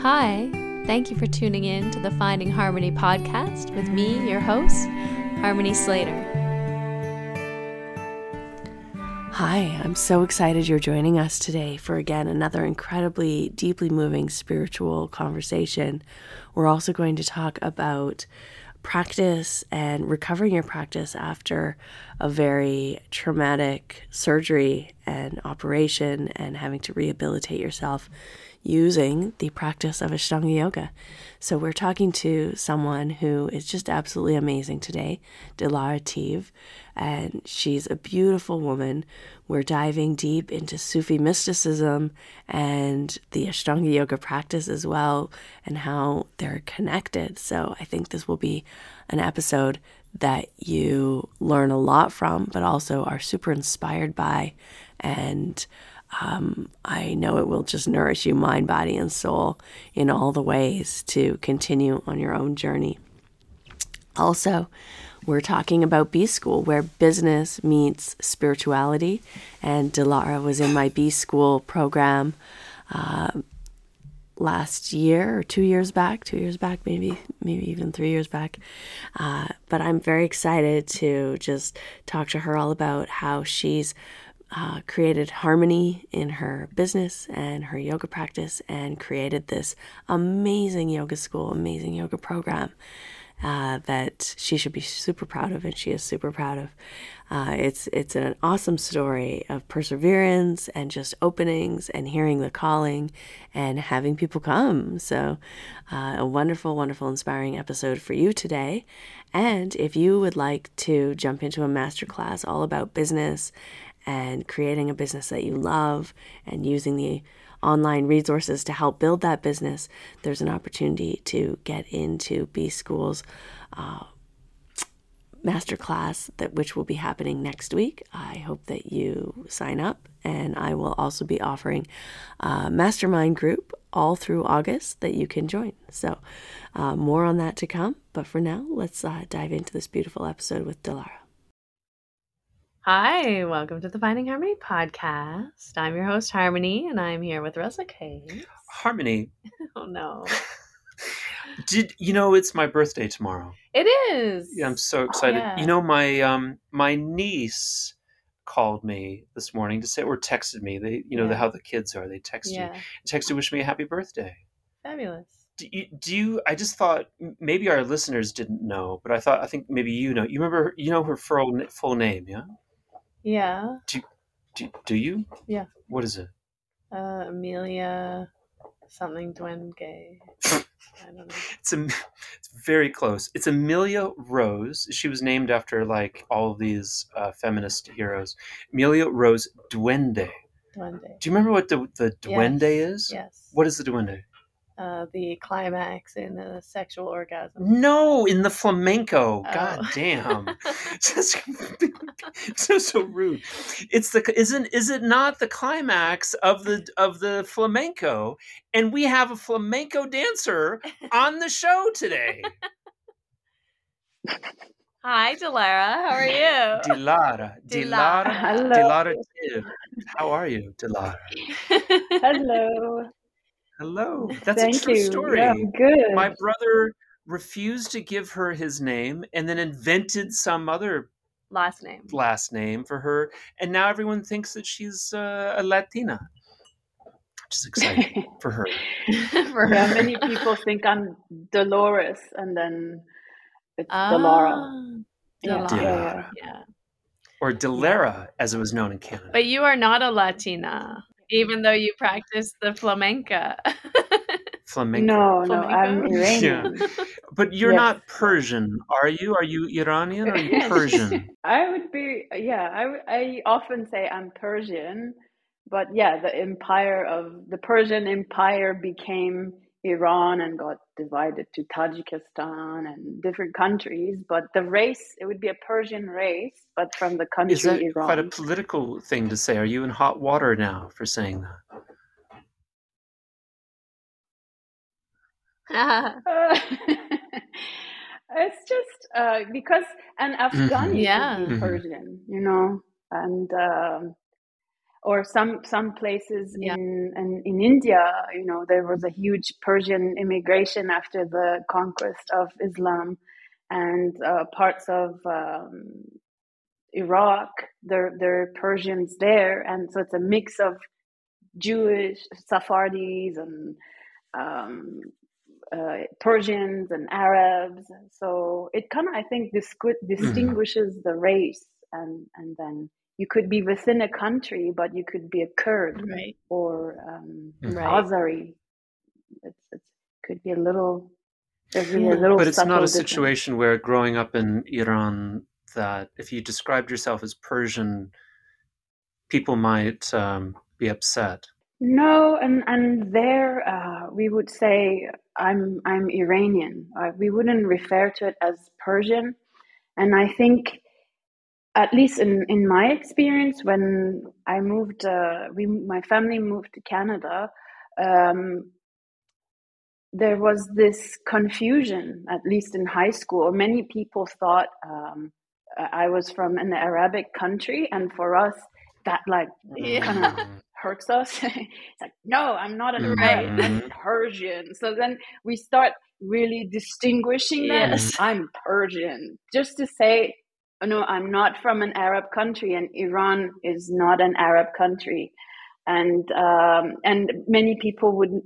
Hi, thank you for tuning in to the Finding Harmony podcast with me, your host, Harmony Slater. Hi, I'm so excited you're joining us today for again another incredibly deeply moving spiritual conversation. We're also going to talk about practice and recovering your practice after a very traumatic surgery and operation and having to rehabilitate yourself using the practice of Ashtanga Yoga. So, we're talking to someone who is just absolutely amazing today, Delara Tiv, and she's a beautiful woman. We're diving deep into Sufi mysticism and the Ashtanga Yoga practice as well, and how they're connected. So, I think this will be an episode that you learn a lot from, but also are super inspired by. And um, I know it will just nourish you, mind, body, and soul in all the ways to continue on your own journey. Also, we're talking about B School, where business meets spirituality. And Delara was in my B School program uh, last year or two years back, two years back, maybe, maybe even three years back. Uh, but I'm very excited to just talk to her all about how she's uh, created harmony in her business and her yoga practice and created this amazing yoga school, amazing yoga program uh, that she should be super proud of, and she is super proud of. Uh, it's it's an awesome story of perseverance and just openings and hearing the calling and having people come. So, uh, a wonderful, wonderful, inspiring episode for you today. And if you would like to jump into a masterclass all about business and creating a business that you love and using the online resources to help build that business, there's an opportunity to get into B School's uh, masterclass that which will be happening next week. I hope that you sign up, and I will also be offering a mastermind group all through August that you can join. So, uh, more on that to come. But for now, let's uh, dive into this beautiful episode with Delara. Hi, welcome to the Finding Harmony podcast. I'm your host, Harmony, and I'm here with Russell Case. Harmony. Oh no. Did you know it's my birthday tomorrow? It is. Yeah, I'm so excited. Yeah. You know, my um my niece called me this morning to say or texted me. They you know the, how the kids are. They text Yeah. you text to wish me a happy birthday. Fabulous. Do you, do you I just thought maybe our listeners didn't know, but I thought I think maybe you know. You remember you know her full full name, yeah? Yeah. Do, do do you? Yeah. What is it? Uh, Amelia something Duenge. I don't know. It's a, it's very close. It's Amelia Rose. She was named after like all of these uh, feminist heroes. Amelia Rose Duende. Duende. Do you remember what the the duende Yes. is? Yes. What is the duende? Uh, the climax in a sexual orgasm. No, in the flamenco. Oh. God damn. Just so so rude. It's the isn't is it not the climax of the of the flamenco? And we have a flamenco dancer on the show today. Hi, Delara. How are you? Delara. Delara. Delara. Hello. Delara Tiv. How are you, Delara? Hello. Hello. That's Thank a true you. story. Yeah, I'm good. My brother refused to give her his name and then invented some other Last name. last name for her, and now everyone thinks that she's uh, a Latina, which is exciting for her. For yeah, her. many people think I'm Dolores, and then it's Ah, Delara. Yeah, yeah, yeah. Yeah. Or Dilera, as it was known in Canada. But you are not a Latina, even though you practice the flamenca. Flamenco. No, no, I'm Flamenco? Iranian. But you're Yes. not Persian, are you? Are you Iranian or are you Persian? I would be, yeah, I, I often say I'm Persian, but yeah, the empire of the Persian Empire became Iran and got divided to Tajikistan and different countries. But the race, it would be a Persian race, but from the country Is that Iran. quite a political thing to say? Are you in hot water now for saying that? Uh, it's just uh, because an Afghani Yeah. could be Mhm. Persian, you know, and um, or some some places Yeah. in, in in India, you know, there was a huge Persian immigration after the conquest of Islam, and uh, parts of um, Iraq, there there are Persians there, and so it's a mix of Jewish Safaris and um, uh, Persians and Arabs. So it kind of, I think, discu- distinguishes the race, and and then you could be within a country, but you could be a Kurd Right. or um, Right. Azari. It it's could be a little. There's really a little But it's not a difference. situation where growing up in Iran that if you described yourself as Persian, people might um, be upset. No, and and there uh, we would say I'm I'm Iranian. Uh, we wouldn't refer to it as Persian, and I think, at least in in my experience, when I moved, uh, we my family moved to Canada. Um, there was this confusion, at least in high school. Many people thought um, I was from an Arabic country, and for us, that like Yeah. kind of hurts us. it's like, no, I'm not an Arab, I'm Mhm. Persian. So then we start really distinguishing that. I'm Persian. Just to say, no, I'm not from an Arab country, and Iran is not an Arab country. And um, and many people would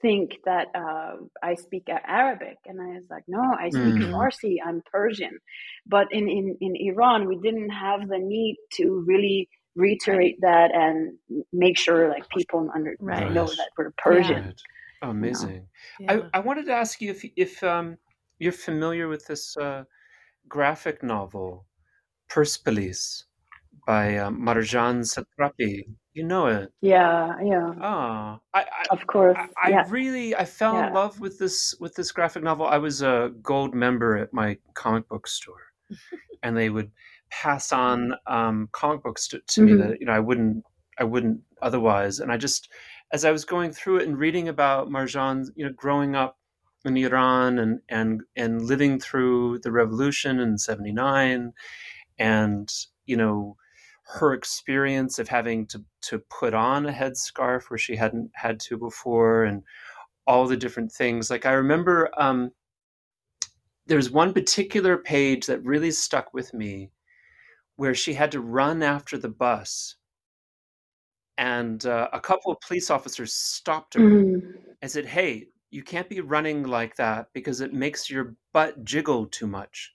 think that uh, I speak Arabic, and I was like, no, I speak Mhm. Farsi. I'm Persian. But in, in in Iran, we didn't have the need to really reiterate that and make sure like people under Right. know that we're Persian. Right. Amazing. Yeah. I, I wanted to ask you if if um, you're familiar with this uh, graphic novel, Persepolis, by uh, Marjane Satrapi. You know it. Yeah, yeah, Ah, I, I, of course. I, I yeah, really I fell Yeah. in love with this with this graphic novel. I was a gold member at my comic book store, and they would pass on um, comic books to, to me Mhm. that you know I wouldn't I wouldn't otherwise. And I just as I was going through it and reading about Marjane, you know, growing up in Iran and and and living through the revolution in '79, and you know her experience of having to to put on a headscarf where she hadn't had to before and all the different things like i remember um, there's one particular page that really stuck with me where she had to run after the bus and uh, a couple of police officers stopped her Mhm. and said hey you can't be running like that because it makes your butt jiggle too much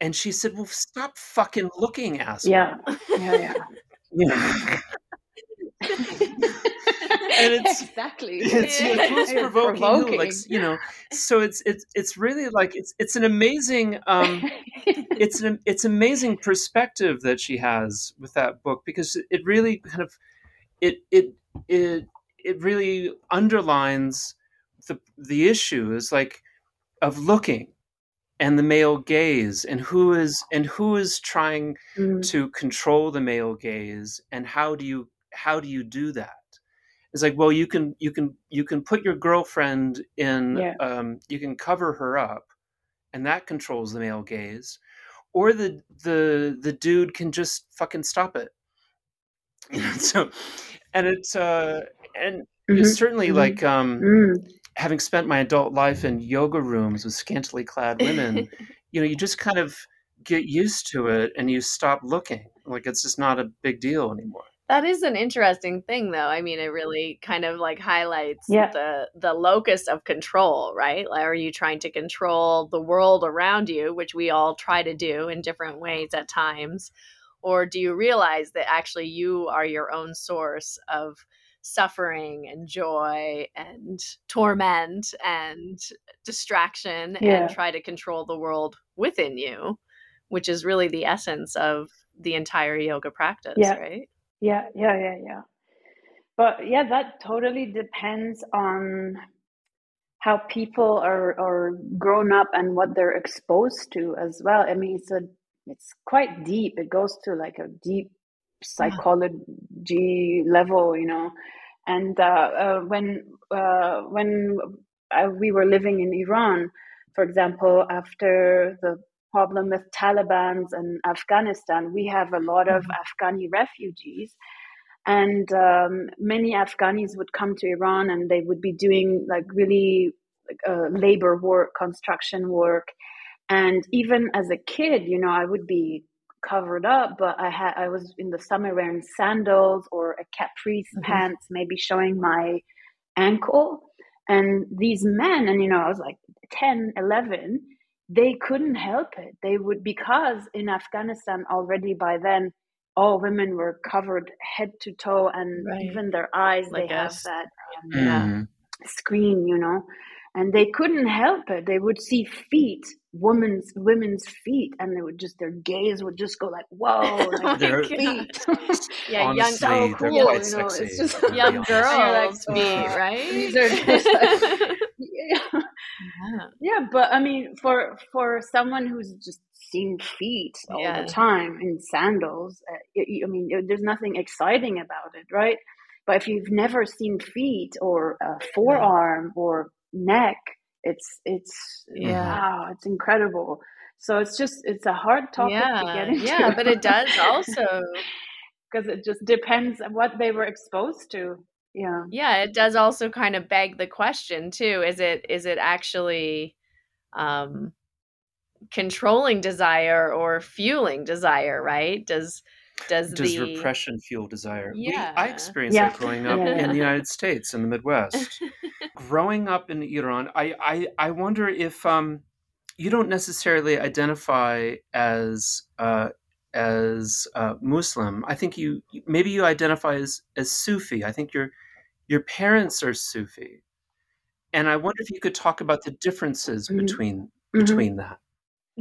and she said well stop fucking looking asshole yeah, yeah, yeah. you know? and it's exactly. it's you know, Yeah. who's It's provoking, who like you know so it's it's it's really like it's it's an amazing um it's an it's amazing perspective that she has with that book because it really kind of it it it it really underlines the the issue is like of looking and the male gaze and who is and who is trying Mm. to control the male gaze and how do you how do you do that it's like well you can you can you can put your girlfriend in Yeah. um, you can cover her up and that controls the male gaze or the the the dude can just fucking stop it you know so and it's uh and Mhm, it's certainly mhm. like um Mm. having spent my adult life in yoga rooms with scantily clad women you know you just kind of get used to it and you stop looking like it's just not a big deal anymore That is an interesting thing, though. I mean, it really kind of like highlights Yeah. the the locus of control, right? Like, are you trying to control the world around you, which we all try to do in different ways at times, or do you realize that actually you are your own source of suffering and joy and torment and distraction, Yeah. and try to control the world within you, which is really the essence of the entire yoga practice, Yeah. right? Yeah, yeah, yeah, yeah. But yeah, that totally depends on how people are are grown up and what they're exposed to as well. I mean, it's a it's quite deep. It goes to like a deep psychology level, you know. And uh, uh, when uh, when uh, we were living in Iran, for example, after the problem with Taliban's and Afghanistan. We have a lot of mm-hmm. Afghani refugees, and um, many Afghanis would come to Iran and they would be doing like really uh, labor work, construction work, and even as a kid, you know, I would be covered up, but I had I was in the summer wearing sandals or a caprice mm-hmm. pants, maybe showing my ankle. And these men, and you know, I was like 10, 11, they couldn't help it. They would, because in Afghanistan already by then, all women were covered head to toe, and right. even their eyes, like they us. have that um, mm. screen, you know and they couldn't help it. They would see feet, women's women's feet, and they would just their gaze would just go like, "Whoa, like their feet!" yeah, young, so cool. You know, sexy. it's just young girls' feet, oh, right? These are just like, yeah. yeah, yeah. But I mean, for for someone who's just seen feet all yeah. the time in sandals, uh, I mean, there's nothing exciting about it, right? But if you've never seen feet or a forearm or neck. It's it's yeah. wow it's incredible. So it's just it's a hard topic yeah, to get into. yeah but it does also. Because it just depends on what they were exposed to. Yeah. Yeah it does also kind of beg the question too is it is it actually um controlling desire or fueling desire right? Does does does the... repression fuel desire yeah we, i experienced yeah. that growing up yeah. in the united states in the midwest growing up in iran i i, I wonder if um you don't necessarily identify as uh as uh, muslim i think you maybe you identify as as sufi i think your your parents are sufi and i wonder if you could talk about the differences mm-hmm. between mm-hmm. between that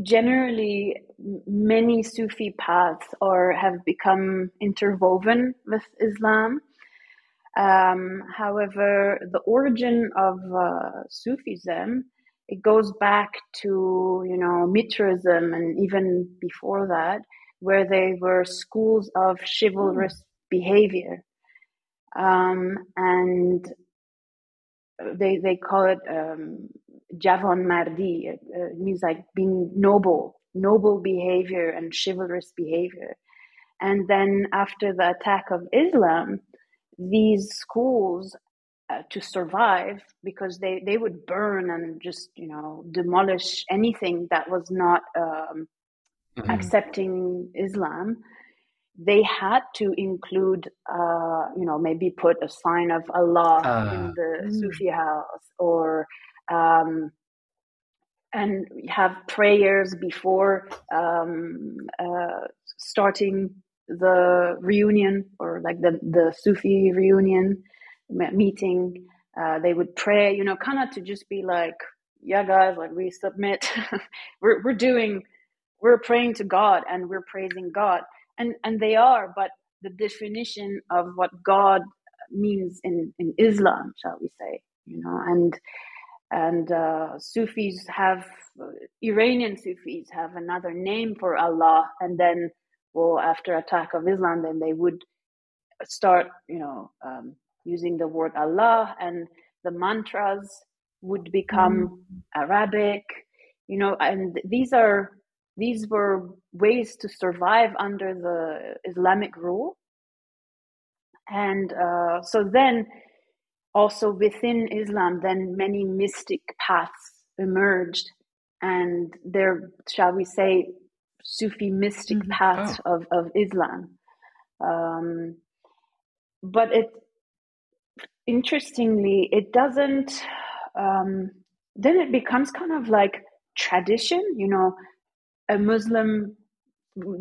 generally many Sufi paths or have become interwoven with Islam. Um, however, the origin of uh, Sufism it goes back to you know Mitrism and even before that, where they were schools of chivalrous mm. behavior, um, and they they call it um, Javanmardi. It, it means like being noble, noble behavior and chivalrous behavior. And then after the attack of Islam, these schools uh, to survive because they, they would burn and just you know demolish anything that was not um, mm-hmm. accepting Islam they had to include, uh, you know, maybe put a sign of Allah uh, in the mm. Sufi house or, um, and have prayers before um, uh, starting the reunion or like the, the Sufi reunion meeting. Uh, they would pray, you know, kind of to just be like, yeah, guys, like we submit, we're, we're doing, we're praying to God and we're praising God and and they are but the definition of what god means in in islam shall we say you know and and uh, sufis have uh, iranian sufis have another name for allah and then well after attack of islam then they would start you know um, using the word allah and the mantras would become mm. arabic you know and these are these were ways to survive under the Islamic rule. And uh, so then, also within Islam, then many mystic paths emerged, and there, shall we say, Sufi mystic mm-hmm. paths oh. of, of Islam. Um, but it, interestingly, it doesn't, um, then it becomes kind of like tradition, you know, a Muslim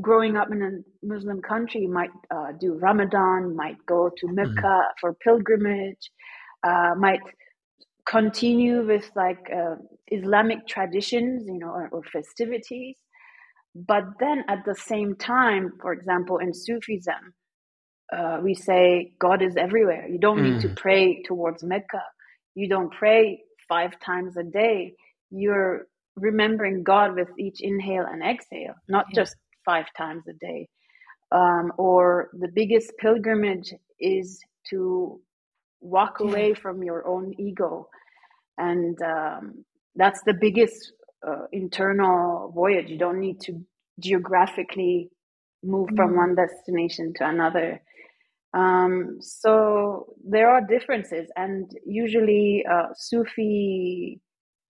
growing up in a Muslim country might uh, do Ramadan, might go to mm-hmm. Mecca mm. for pilgrimage, uh, might continue with like uh, Islamic traditions, you know, or, or, festivities. But then at the same time, for example, in Sufism, uh, we say God is everywhere. You don't mm. need to mm. pray towards Mecca. You don't pray five times a day. You're remembering God with each inhale and exhale, not yeah. just five times a day. Um, or the biggest pilgrimage is to walk yeah. away from your own ego. And um, that's the biggest uh, internal voyage. You don't need to geographically move mm. from one destination to another. Um, so there are differences, and usually uh, Sufi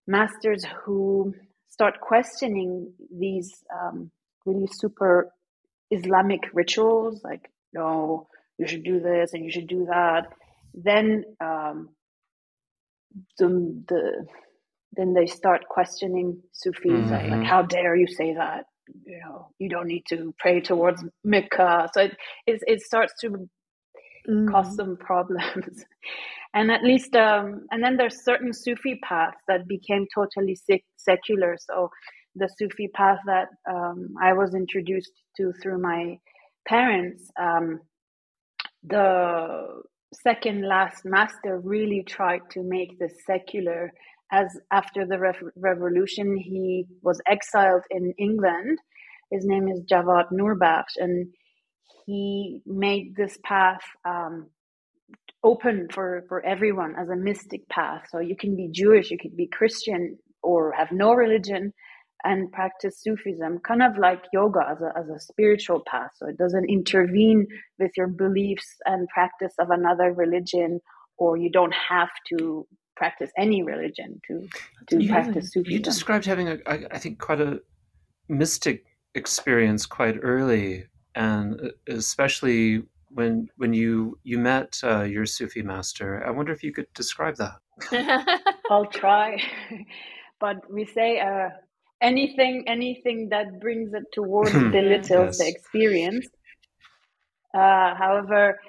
masters who start questioning these um, really super Islamic rituals, like no, you should do this and you should do that. Then um, the, the then they start questioning Sufis, mm-hmm. like, how dare you say that? You know, you don't need to pray towards Mecca. So it it, it starts to mm. cause some problems. and at least, um, and then there's certain Sufi paths that became totally sec- secular. So the Sufi path that um, I was introduced to through my parents, um, the second last master really tried to make this secular. As after the revolution, he was exiled in England. His name is Javad Nurbakhsh, and he made this path um, open for, for everyone as a mystic path. So you can be Jewish, you can be Christian, or have no religion and practice Sufism, kind of like yoga as a, as a spiritual path. So it doesn't intervene with your beliefs and practice of another religion, or you don't have to practice any religion to, to you practice Sufism. You described having, a, I think, quite a mystic experience quite early and uh, especially when when you you met uh, your Sufi master. I wonder if you could describe that. I'll try, but we say uh, anything anything that brings it towards belittles yes. the experience. Uh, however,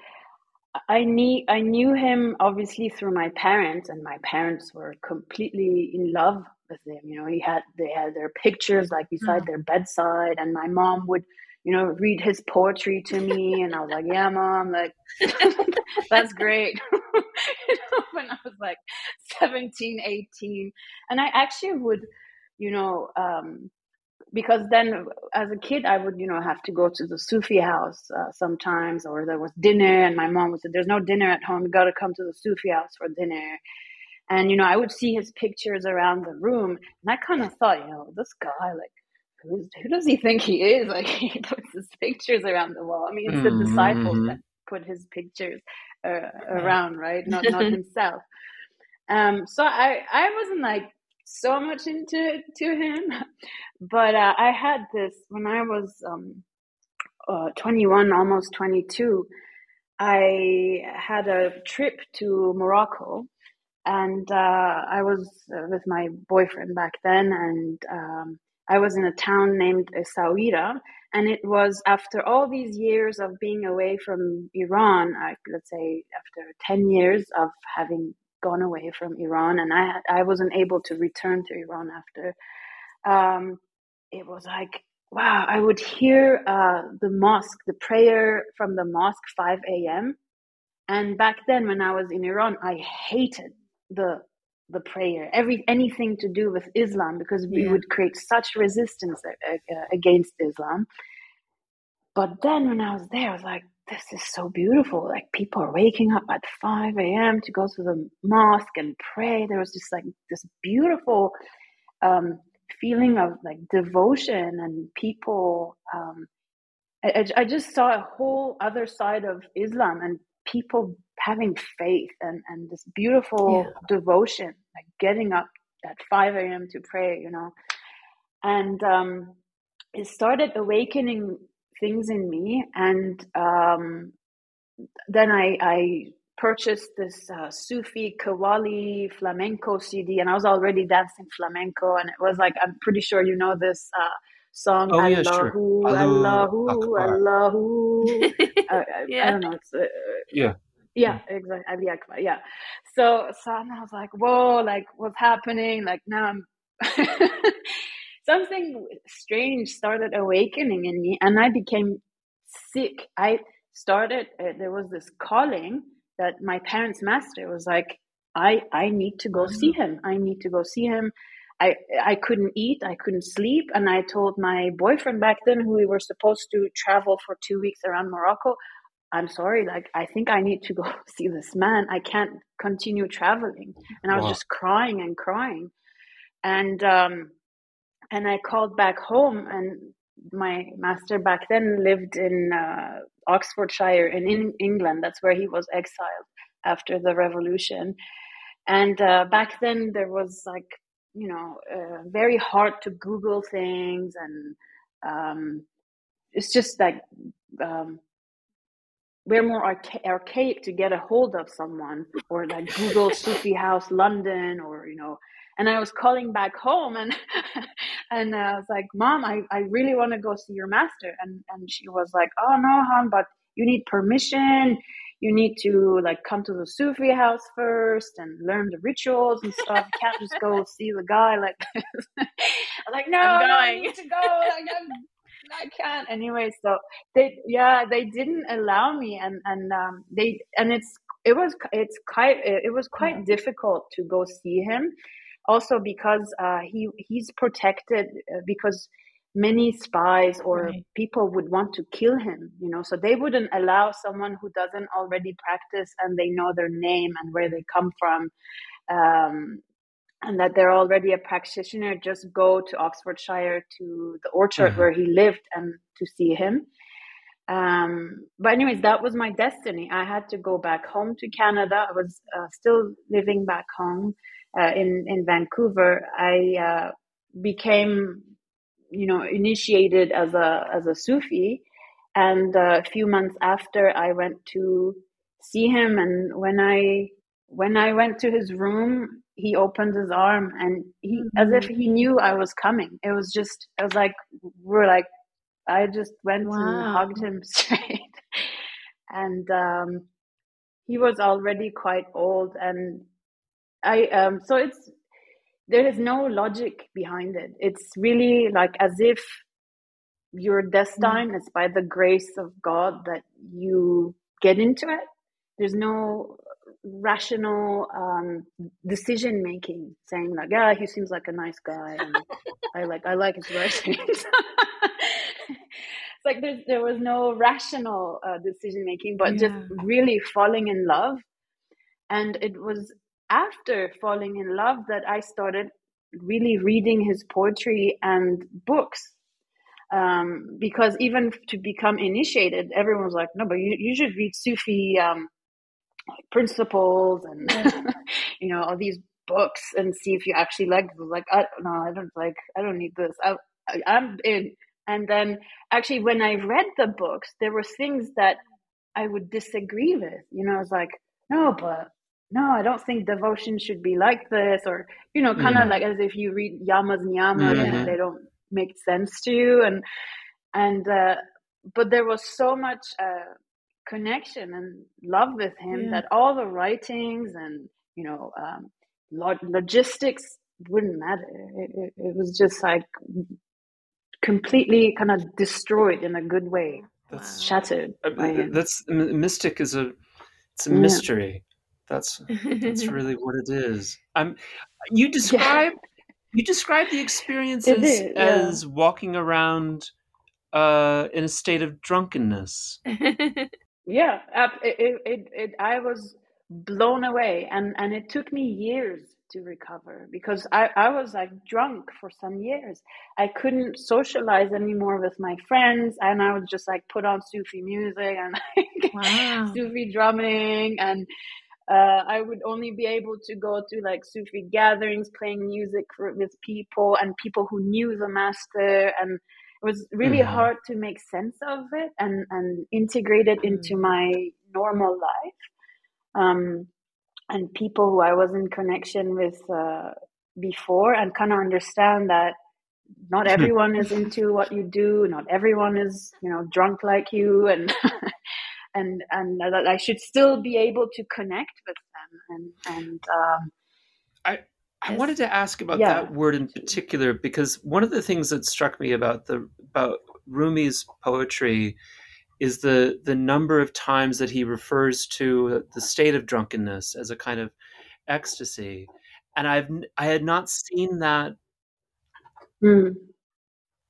I knew I knew him obviously through my parents, and my parents were completely in love with him. You know, he had they had their pictures like beside mm. their bedside, and my mom would you know, read his poetry to me. And I was like, yeah, mom, like, that's great. you know, when I was like 17, 18. And I actually would, you know, um, because then as a kid, I would, you know, have to go to the Sufi house uh, sometimes, or there was dinner, and my mom would say, There's no dinner at home, you got to come to the Sufi house for dinner. And, you know, I would see his pictures around the room, and I kind of thought, you know, this guy, like, who, who does he think he is? Like he puts his pictures around the wall. I mean, it's mm-hmm. the disciples that put his pictures uh, around, right? Not not himself. Um, so I I wasn't like so much into to him, but uh, I had this when I was um, uh, 21, almost 22. I had a trip to Morocco, and uh, I was with my boyfriend back then, and um, I was in a town named Essaouira, and it was after all these years of being away from Iran, I, let's say after 10 years of having gone away from Iran, and I, I wasn't able to return to Iran after, um, it was like, wow, I would hear uh, the mosque, the prayer from the mosque 5 a.m. And back then, when I was in Iran, I hated the the prayer, every anything to do with Islam, because we yeah. would create such resistance against Islam. But then when I was there, I was like, this is so beautiful. Like people are waking up at 5 a.m. to go to the mosque and pray. There was just like this beautiful um, feeling of like devotion and people. Um, I, I just saw a whole other side of Islam and people having faith and, and this beautiful yeah. devotion, like getting up at 5 a.m. to pray, you know. And um, it started awakening things in me. And um, then I, I purchased this uh, Sufi Qawwali flamenco CD, and I was already dancing flamenco. And it was like, I'm pretty sure you know this. Uh, song oh, yeah, Allahu, sure. Allahu, Allahu. uh, yeah. I don't know. It's, uh, yeah. Yeah, exactly. Ali Akbar. Yeah. So, so I was like, whoa, like what's happening? Like now I'm something strange started awakening in me, and I became sick. I started. Uh, there was this calling that my parents' master was like, I I need to go see mm. him. I need to go see him. I I couldn't eat, I couldn't sleep, and I told my boyfriend back then, who we were supposed to travel for two weeks around Morocco, I'm sorry, like I think I need to go see this man. I can't continue traveling, and I was wow. just crying and crying, and um, and I called back home, and my master back then lived in uh, Oxfordshire in, in England. That's where he was exiled after the revolution. And uh, back then, there was like, you know, uh, very hard to Google things, and um, it's just like um, we're more archa- archaic to get a hold of someone, or like Google Sufi House London, or you know. And I was calling back home, and and I was like, "Mom, I, I really want to go see your master," and and she was like, "Oh no, hon, but you need permission you need to like come to the Sufi house first and learn the rituals and stuff. You can't just go see the guy like this. I'm like, no, I'm no, I need to go. Like, i can't anyway. So they, yeah, they didn't allow me, and and um, they and it's it was it's quite it was quite yeah. difficult to go see him, also because uh, he he's protected uh, because many spies or right. people would want to kill him you know? So they wouldn't allow someone who doesn't already practice and they know their name and where they come from um, and that they're already a practitioner just go to oxfordshire to the orchard uh-huh. where he lived and to see him. Um, but anyways that was my destiny. I had to go back home to canada. I was uh, still living back home uh, in in vancouver i uh, became you know initiated as a as a Sufi, and a few months after I went to see him, and when I when I went to his room, he opened his arm and he mm-hmm. as if he knew I was coming. It was just it was like we're like I just went wow. and hugged him straight, and um, he was already quite old and I um so it's there is no logic behind it. It's really like as if your destiny mm. it's by the grace of God that you get into it. There's no rational um, decision making saying like, yeah, he seems like a nice guy and I like I like his writings. it's like there there was no rational uh, decision making, but yeah. just really falling in love. And it was after falling in love that I started really reading his poetry and books. Um, because even to become initiated, everyone was like, no, but you, you should read Sufi um, principles and, you know, all these books and see if you actually like. Like, I, no, I don't like, I don't need this. I, I, I'm in. And then actually, when I read the books, there were things that I would disagree with. You know, I was like, no, but no, I don't think devotion should be like this, or you know, kind of yeah. like as if you read yamas and niyamas mm-hmm. and they don't make sense to you, and and uh, but there was so much uh, connection and love with him yeah. that all the writings and you know um, log- logistics wouldn't matter. It, it, it, was just like completely kind of destroyed in a good way. That's shattered. Uh, that's mystic is a it's a yeah. mystery that's that's really what it is. Um, you describe yeah. you describe the experiences is, yeah. as walking around uh, in a state of drunkenness. yeah, it, it, it, I was blown away, and and it took me years to recover because I, I was like drunk for some years. I couldn't socialize anymore with my friends, and I would just like put on Sufi music and like, wow. Sufi drumming and uh, I would only be able to go to like Sufi gatherings, playing music for, with people and people who knew the master, and it was really mm-hmm. hard to make sense of it and and integrate it into mm-hmm. my normal life. Um, and people who I was in connection with uh, before, and kind of understand that not everyone is into what you do, not everyone is you know drunk like you, and and and that I should still be able to connect with them and and um, I I wanted to ask about yeah. that word in particular because one of the things that struck me about the about Rumi's poetry is the the number of times that he refers to the state of drunkenness as a kind of ecstasy and I've I had not seen that mm.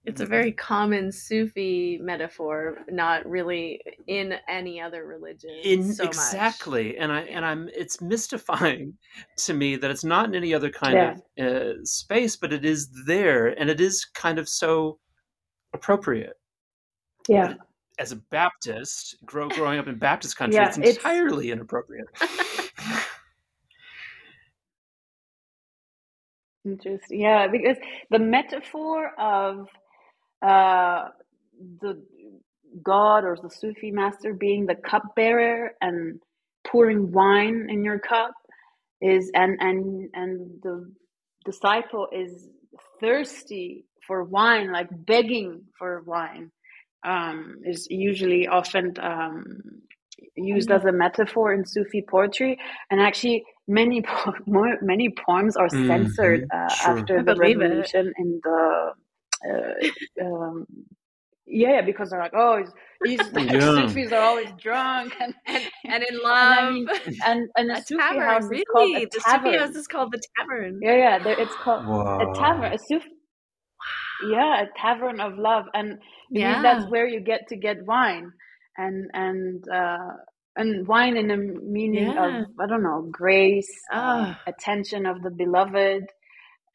It's a very common Sufi metaphor, not really in any other religion. In so exactly, much. and I and I'm it's mystifying to me that it's not in any other kind Yeah. of uh, space, but it is there, and it is kind of so appropriate. Yeah. As a Baptist, grow, growing up in Baptist country, Yeah, it's it's- entirely inappropriate. Interesting. Yeah, because the metaphor of uh, the god or the Sufi master being the cupbearer and pouring wine in your cup is and and and the disciple is thirsty for wine, like begging for wine, um, is usually often um, used as a metaphor in Sufi poetry, and actually many po- more, many poems are Mhm, censored uh, sure. after I the believe it. revolution in the. Uh, um, yeah, because they're like, oh, he's, he's Yeah. Sufis are always drunk, and and, and in and love. I mean, and and a, a Sufi tavern, house is called really? a The tavern. Sufi house is called the tavern. Yeah, yeah, it's called Whoa. a tavern. A Sufi, yeah, a tavern of love, and Yeah. that's where you get to get wine, and and uh, and wine in the meaning Yeah. of I don't know grace, uh, Ah. attention of the beloved,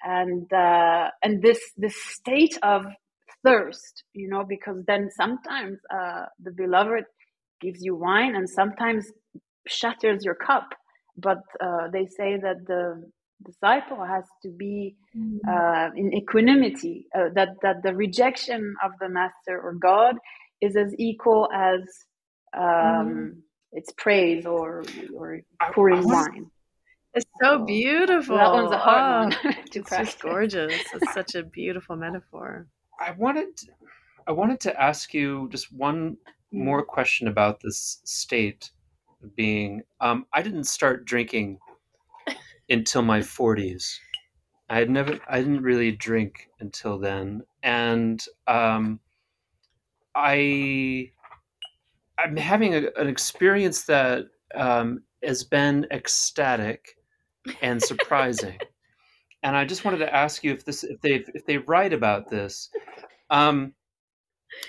and uh, and this this state of thirst, you know, because then sometimes uh, the beloved gives you wine, and sometimes shatters your cup. But uh, they say that the disciple has to be uh, in equanimity, uh, that, that the rejection of the master or God is as equal as um, its praise or, or pouring I wanna- wine. It's so beautiful. That one's a hard Oh, one to It's just gorgeous. It's such a beautiful metaphor. I wanted I wanted to ask you just one more question about this state of being. Um, I didn't start drinking until my forties. I had never I didn't really drink until then, and um, I I'm having a, an experience that um, has been ecstatic and surprising. and I just wanted to ask you if this if they if they write about this. Um,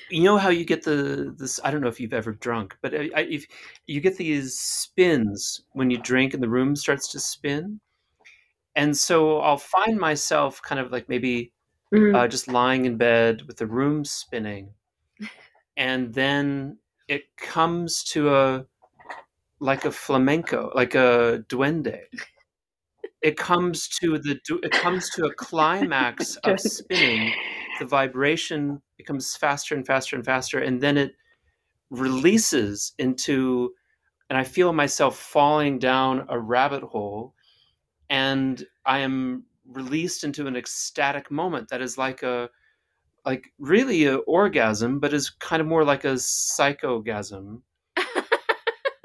you know how you get the this I don't know if you've ever drunk, but I, I- if you get these spins when you drink and the room starts to spin, and so I'll find myself kind of like maybe Mm. uh, just lying in bed with the room spinning, and then it comes to a like a flamenco, like a duende. It comes to the it comes to a climax of spinning. The vibration becomes faster and faster and faster, and then it releases into, and I feel myself falling down a rabbit hole, and I am released into an ecstatic moment that is like a like really an orgasm but is kind of more like a psychogasm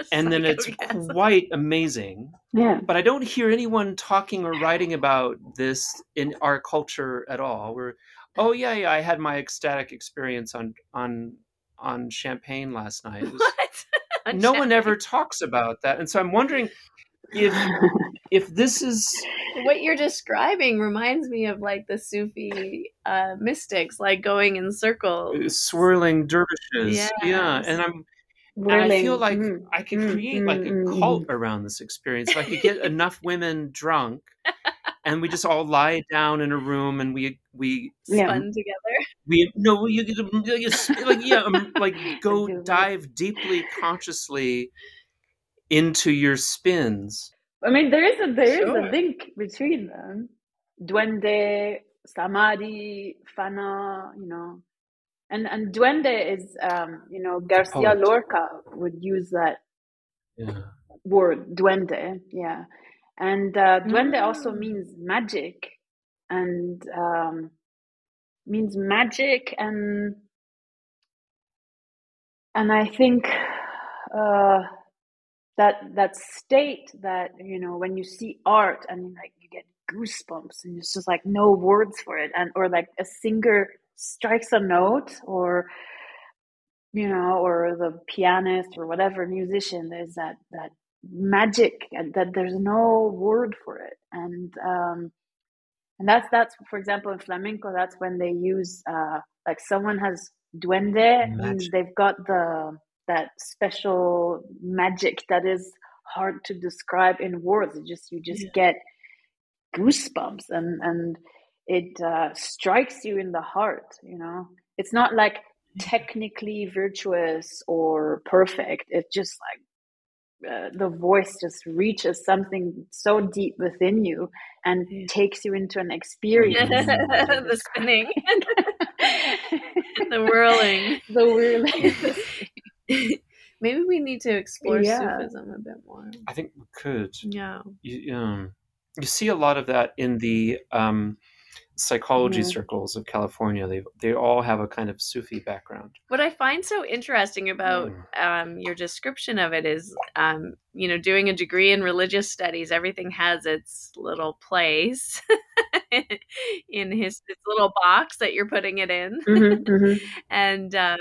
and then it's Psychogasm. quite amazing Yeah. but i don't hear anyone talking or writing about this in our culture at all we're oh yeah yeah i had my ecstatic experience on on on champagne last night was- What? On no one ever talks about that and so i'm wondering if if this is What you're describing reminds me of like the Sufi uh, mystics, like going in circles. swirling dervishes yeah Yes. and i'm and I feel like Mm. I could Mm, create mm, like a cult around this experience. If I could get enough women drunk, and we just all lie down in a room, and we we Yeah. Spun together. we no you get like yeah um, like go dive deeply consciously into your spins. I mean, there is a there is Sure. a link between them. Duende, Samadhi, Fana, you know, and and Duende is, um, you know, Garcia poet. Lorca would use that Yeah. word, Duende, yeah, and uh, Duende also Mm. means magic, and um, means magic, and and I think uh, that that state that you know when you see art and like you get goosebumps and it's just like no words for it and or like a singer strikes a note or you know or the pianist or whatever musician there's that that magic and that there's no word for it and um and that's that's for example in flamenco that's when they use uh like someone has duende means they've got the that special magic that is hard to describe in words. It just you just Yeah. get goosebumps and and it uh, strikes you in the heart. You know, it's not like technically virtuous or perfect. It's just like uh, the voice just reaches something so deep within you and Yeah. takes you into an experience. the spinning, the whirling. the whirling. Maybe we need to explore Yeah. Sufism a bit more. I think we could. Yeah. You, um, you see a lot of that in the um, psychology Yeah. circles of California. They they all have a kind of Sufi background. What I find so interesting about um, your description of it is, um, you know, doing a degree in religious studies, everything has its little place in his its little box that you're putting it in, Mhm, mhm. and uh,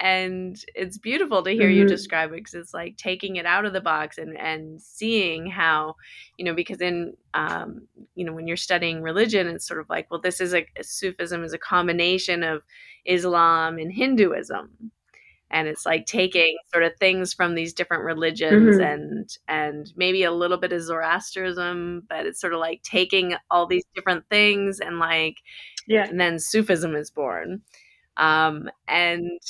and it's beautiful to hear you Mhm. describe it because it's like taking it out of the box and and seeing how, you know, because in um, you know when you're studying religion, it's sort of like, well, this is a Sufism is a combination of Islam and Hinduism. And it's like taking sort of things from these different religions Mhm. and and maybe a little bit of Zoroastrianism, but it's sort of like taking all these different things and like Yeah. and then Sufism is born. Um, and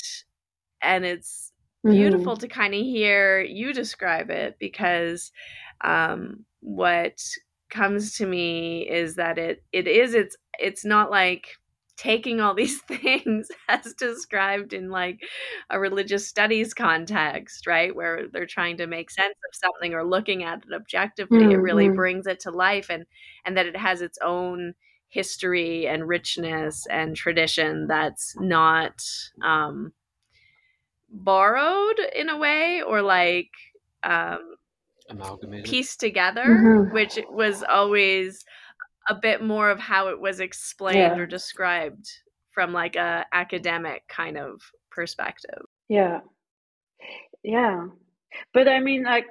and it's beautiful to kind of hear you describe it because um, what comes to me is that it it is it's it's not like taking all these things as described in like a religious studies context right where they're trying to make sense of something or looking at it objectively it really Mhm. brings it to life and and that it has its own history and richness and tradition that's not um borrowed in a way or like um Amalgamated. pieced together Mhm. which was always a bit more of how it was explained Yeah. or described from like a academic kind of perspective Yeah. Yeah. But I mean, like,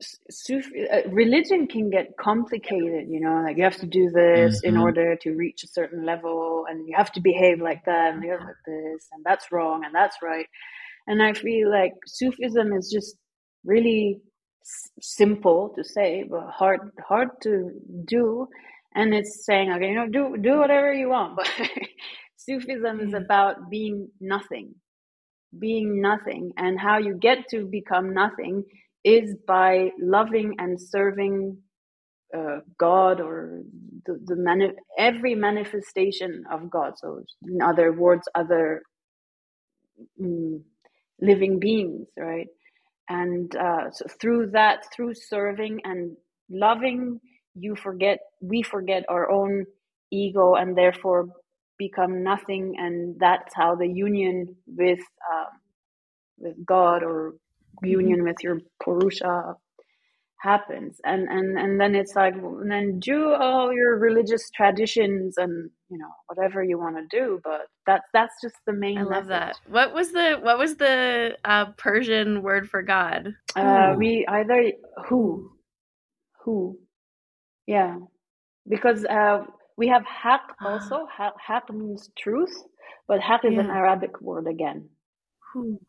s- Sufi, uh, religion can get complicated, you know, like you have to do this in Mhm. order to reach a certain level, and you have to behave like that, and behave like this, and that's wrong, and that's right. And I feel like Sufism is just really s- simple to say, but hard hard to do. And it's saying, okay, you know, do do whatever you want, but Sufism is about being nothing being nothing and how you get to become nothing is by loving and serving uh, God or the, the mani- every manifestation of God. So, in other words, other mm, living beings, right? And uh, so through that, through serving and loving, you forget, we forget our own ego and therefore become nothing. And that's how the union with um, with God or union with your Purusha happens. And and and then it's like and then do all your religious traditions and you know whatever you want to do. But that's that's just the main i love message. that. What was the what was the uh, persian word for god? Uh, Who. we either who? Who? Yeah. Because uh, we have haq also. Haq, haq means truth but haq is an arabic word again.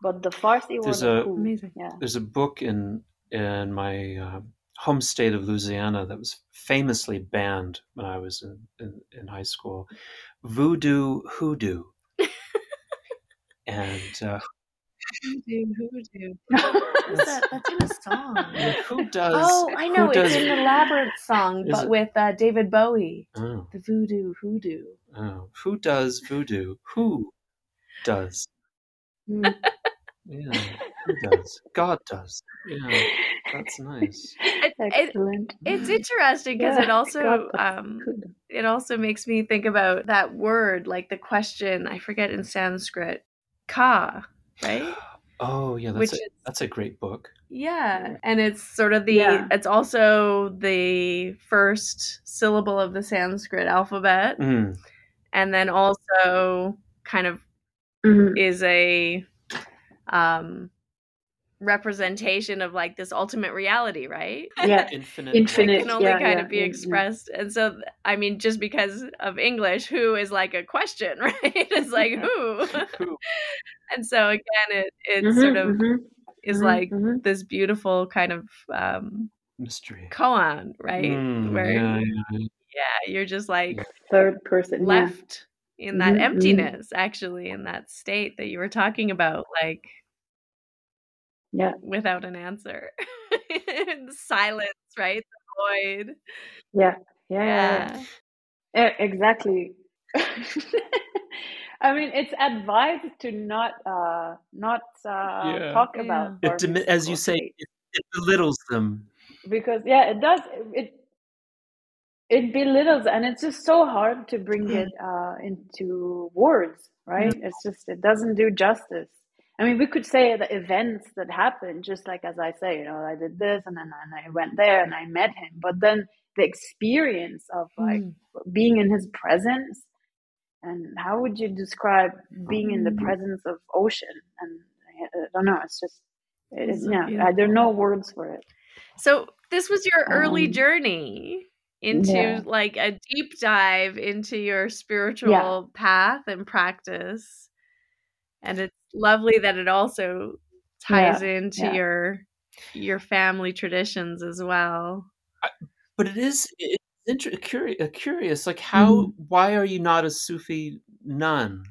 But the farsi word There's a- who. Amazing. yeah. There's a book in in my uh, home state of Louisiana that was famously banned when I was in, in, in high school. Voodoo hoodoo. and uh, Hoodoo, hoodoo. What's that? That's in a song. who does? Oh, I know. Who does? It's in the Labyrinth song, but it- with uh, David Bowie. oh, The voodoo hoodoo. oh, who does voodoo? Who does? Yeah, who does? God does. Yeah, that's nice. It- it- excellent it's interesting because it also um, it also makes me think about that word, like the question. I forget in Sanskrit, ka, right? Oh yeah, that's Which a, is that's a great book. yeah, and it's sort of the Yeah. it's also the first syllable of the Sanskrit alphabet, Mm. and then also kind of Mhm. is a um representation of like this ultimate reality, right? Yeah, infinite. Infinite. It can only yeah, kind yeah, of be yeah, yeah. expressed. And so, I mean, just because of English, who is like a question, right? It's like who. Who? and so again, it it Mhm, sort of mhm, is mhm, like mhm. this beautiful kind of um mystery. koan, right? Mm, Where yeah, yeah. yeah. you're just like third person. yeah. left in that Mhm, mhm. emptiness, actually, in that state that you were talking about, like Yeah, without an answer. the silence, right? The void. yeah, yeah, yeah, yeah. Exactly. I mean, it's advised to not uh not uh Yeah. talk Yeah. about It our as you say, it, it belittles them. because yeah it does it it belittles and it's just so hard to bring it uh into words right it's just it doesn't do justice i mean we could say the events that happened just like as i say you know i did this and then and i went there and i met him but then the experience of like Mm. being in his presence and how would you describe being in the Mm. presence of ocean and i, don't know it's just it's, so yeah I, there are no words for it So this was your early Um, journey into yeah. like a deep dive into your spiritual path and practice. And it's lovely that it also ties into yeah. your your family traditions as well. But it is it's inter- curi- curious. Like, how? Mm-hmm. Why are you not a Sufi nun?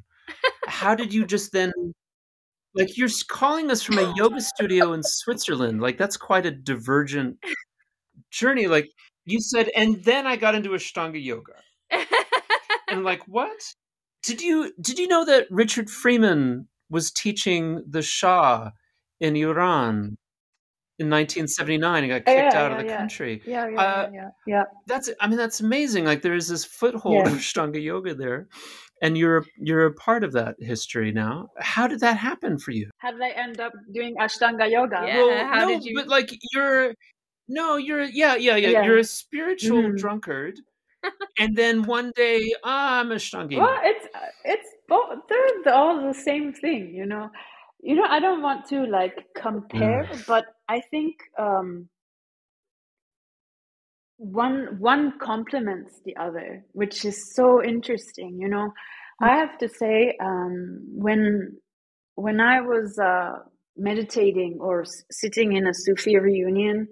How did you just then? Like, you're calling us from a yoga studio in Switzerland. Like, that's quite a divergent journey. Like you said, and then I got into Ashtanga yoga. and like what did you did you know that richard freeman was teaching the shah in iran in 1979 and got Oh, kicked yeah, out of the yeah. country Yeah, yeah, Uh, yeah, yeah. that's i mean that's amazing like there is this foothold Yeah. of ashtanga yoga there and you're you're a part of that history now how did that happen for you How did I end up doing Ashtanga yoga? Yeah. how no did you- but like you're no you're yeah yeah yeah, Yeah. you're a spiritual Mhm. drunkard and then one day ah, i'm ashtanga Well, it's it's both. They're all the same thing, you know. You know, I don't want to like compare, but I think um, one one complements the other, which is so interesting. You know, I have to say, um, when when I was uh, meditating or s- sitting in a Sufi reunion,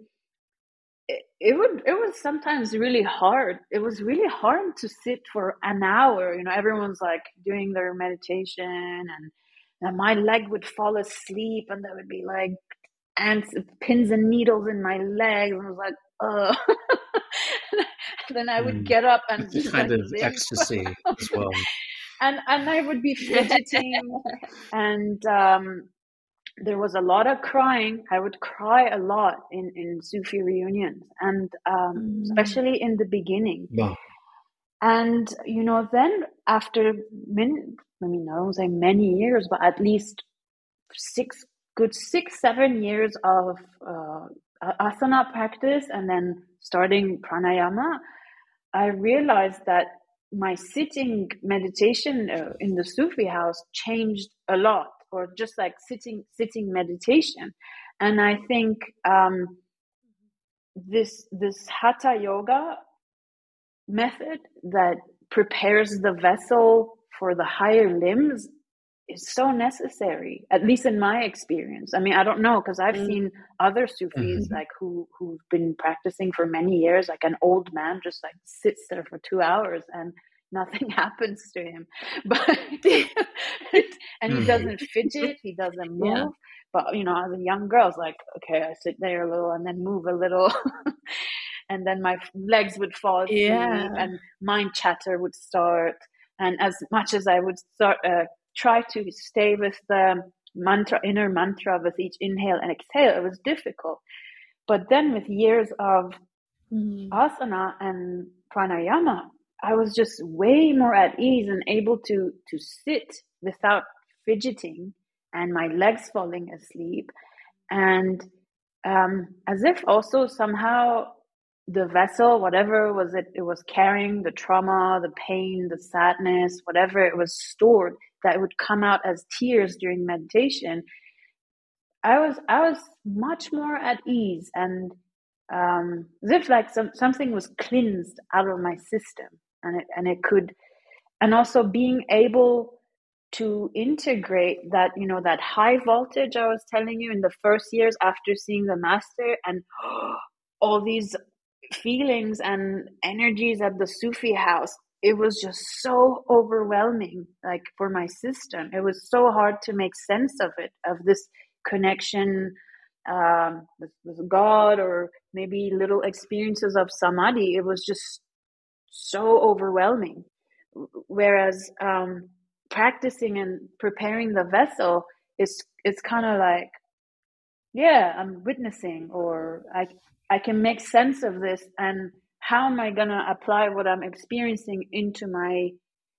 it, would it was sometimes really hard. It was really hard to sit for an hour. You know, everyone's like doing their meditation, and, and my leg would fall asleep, and there would be like ants, pins and needles in my legs, and I was like, ugh. then I would Mm. get up and it's kind like of ecstasy as well and and I would be fidgeting, and um, there was a lot of crying. I would cry a lot in in Sufi reunions, and um, Mm. especially in the beginning. Wow. And you know, then after many, I mean, I don't say many years, but at least six, good six, seven years of uh, asana practice, and then starting pranayama, I realized that my sitting meditation uh, in the Sufi house changed a lot, or just like sitting sitting meditation. And I think um, this this hatha yoga method that prepares the vessel for the higher limbs is so necessary at least in my experience i mean i don't know because i've Mm. seen other sufis like who who've been practicing for many years like an old man just like sits there for two hours and nothing happens to him but and he Mm. doesn't fidget he doesn't move Yeah. but you know as a young girl it's like okay i sit there a little and then move a little and then my legs would fall asleep Yeah. and mind chatter would start and as much as i would start uh, try to stay with the mantra inner mantra with each inhale and exhale it was difficult but then with years of Mm. asana and pranayama i was just way more at ease and able to to sit without fidgeting and my legs falling asleep and um, as if also somehow the vessel whatever was it it was carrying the trauma the pain the sadness whatever it was stored that would come out as tears during meditation I was I was much more at ease and um, as if like some, something was cleansed out of my system and it and it could and also being able to integrate that you know that high voltage i was telling you in the first years after seeing the master and all these feelings and energies at the sufi house it was just so overwhelming like for my system. It was so hard to make sense of it of this connection um, with, with god or maybe little experiences of samadhi. It was just so overwhelming. Whereas um, practicing and preparing the vessel is it's kind of like yeah i'm witnessing or i i can make sense of this and how am i to apply what i'm experiencing into my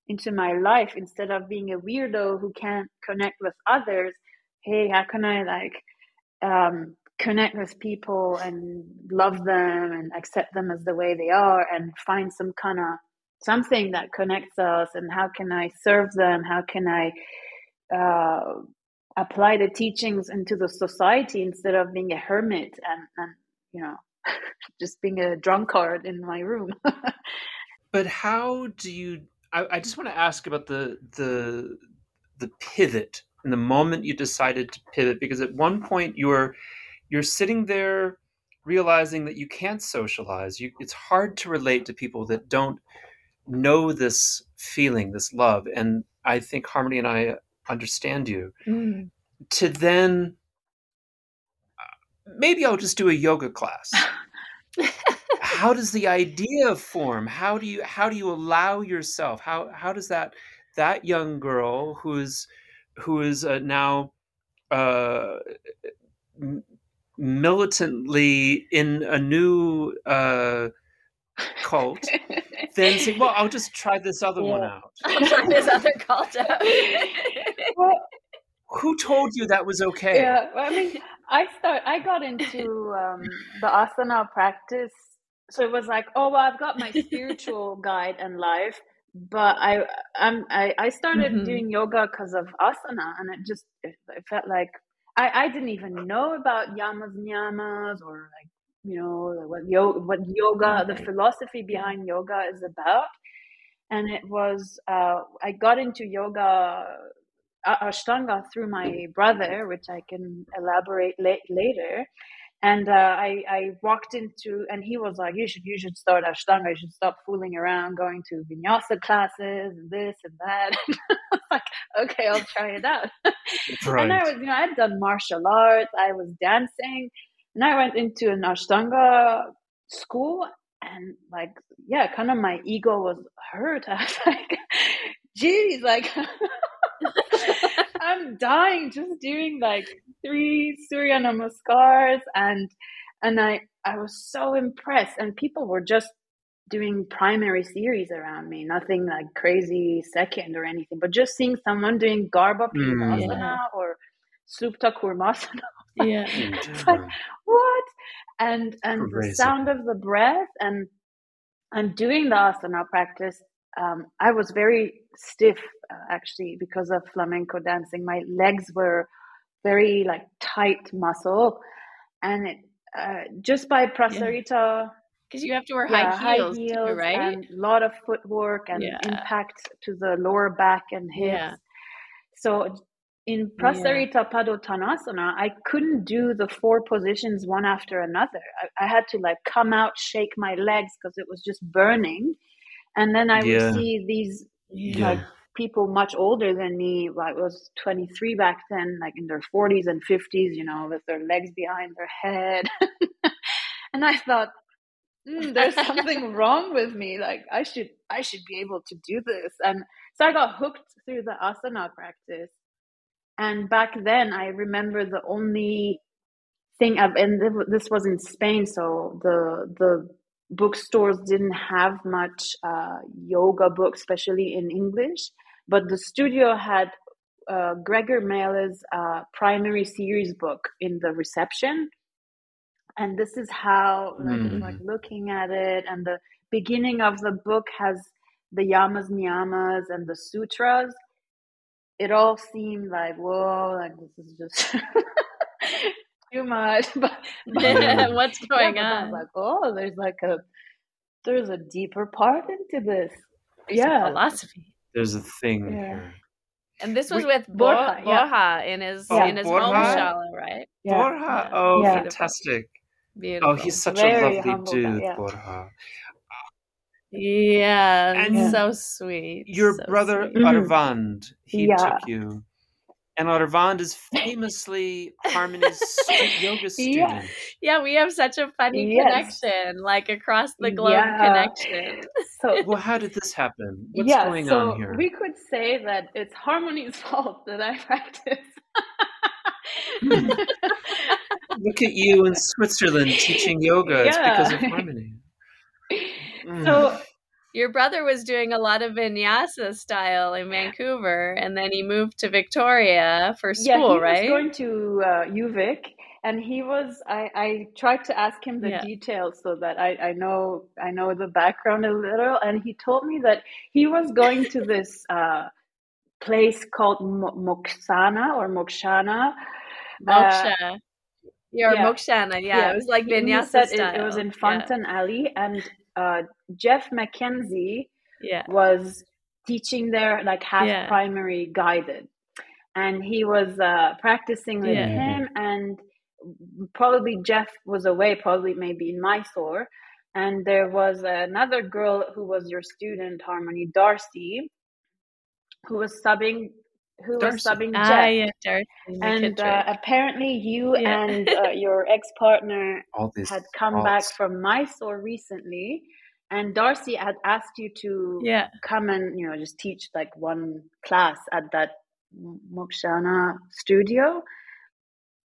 into my life instead of being a weirdo who can't connect with others? Hey how can i like um, connect with people and love them and accept them as the way they are and find some kind of something that connects us and how can i serve them? How can i uh, apply the teachings into the society instead of being a hermit and, and you know just being a drunkard in my room? But how do you I, I just want to ask about the the the pivot and the moment you decided to pivot because at one point you were you're sitting there realizing that you can't socialize you, it's hard to relate to people that don't know this feeling, this love, and I think Harmony and I understand you. Mm. To then, maybe I'll just do a yoga class. how does the idea form? How do you how do you allow yourself? How how does that that young girl who is who is uh, now uh, militantly in a new uh, cult then say, well, I'll just try this other yeah. one out. I'll try this other cult out. well, who told you that was okay? Yeah, well, I mean, I start. I got into um, the asana practice, so it was like, oh, well, I've got my spiritual guide and life, but I, I'm, I, I started mm-hmm. doing yoga because of asana, and it just, it, it felt like I, I didn't even know about yamas niyamas or like you know what yoga, what yoga, the philosophy behind yoga is about. And it was uh, I got into yoga Ashtanga through my brother, which I can elaborate la- later. And uh, I, I walked into, and he was like, "You should, you should start Ashtanga. You should stop fooling around, going to vinyasa classes and this and that." like, okay, I'll try it out. Right. And I was, you know, I'd done martial arts. I was dancing, and I went into an Ashtanga school and like, yeah, kind of my ego was hurt. I was like, geez, like I'm dying just doing like three Surya Namaskars and and I I was so impressed. And people were just doing primary series around me, nothing like crazy second or anything, but just seeing someone doing Garbha mm, yeah. or Supta Kurmasana yeah. It's like what? And and the sound of the breath and and doing the asana practice um, i was very stiff uh, actually because of flamenco dancing my legs were very like tight muscle and it uh, just by prasarita because you have to wear yeah, high heels, high heels too, right and a lot of footwork and yeah. impact to the lower back and hips yeah. so in Prasarita yeah. Padottanasana, I couldn't do the four positions one after another. I, I had to like come out, shake my legs because it was just burning. And then I yeah. would see these yeah. like people much older than me. Well, I was 23 back then, like in their 40s and 50s, you know, with their legs behind their head. and I thought, mm, there's something wrong with me. Like I should, I should be able to do this. And so I got hooked through the asana practice and back then, I remember the only thing I've, and this was in Spain, so the the bookstores didn't have much uh, yoga books, especially in English. But the studio had uh, Gregor Maehle's uh, primary series book in the reception, and this is how like, mm. like looking at it, and the beginning of the book has the yamas niyamas and the sutras it all seemed like whoa like this is just too much. But, but. What's yeah, going but I was on? like, oh, there's like a there's a deeper part into this. There's a yeah, philosophy. There's a thing Yeah. here. And this was We- with Borja, Borja, yeah. Borja in his Oh, in his home Borja? shala, right? yeah. Borja. Oh, Yeah. fantastic. Beautiful. Oh, he's such Very a lovely humble guy, dude, yeah. Borja. yeah, And so sweet. Your so brother sweet. Mhm. Arvand, he Yeah. took you. And Arvand is famously Harmony's stu- yoga student. Yeah. Yeah, we have such a funny Yes. connection, like across the globe Yeah. connection. So Well, how did this happen? What's yeah, going so on here? we could say that it's harmony's fault that I practice. Look at you in Switzerland teaching yoga. It's because of Harmony. Mm. so Your brother was doing a lot of vinyasa style in Vancouver, and then he moved to Victoria for school, yeah, he right? was going to uh, UVic, and he was. I, I tried to ask him the Yeah. details so that I, I know I know the background a little, and he told me that he was going to this uh, place called Mo- Moksana or Mokshana. Moksha. yeah, or yeah. Mokshana, yeah, It was like He- he vinyasa style. It, it was in Yeah. Alley, and uh, Jeff McKenzie Yeah. was teaching there like half Yeah. primary guided and he was uh, practicing with Yeah. him and probably jeff was away probably maybe in mysore and there was another girl who was your student harmony darcy who was subbing who was Darcy. subbing Ah, yeah, Darcy and uh, apparently you Yeah. and uh, your ex-partner had come back from mysore recently and darcy had asked you to yeah. come and you know just teach like one class at that Mokshana studio.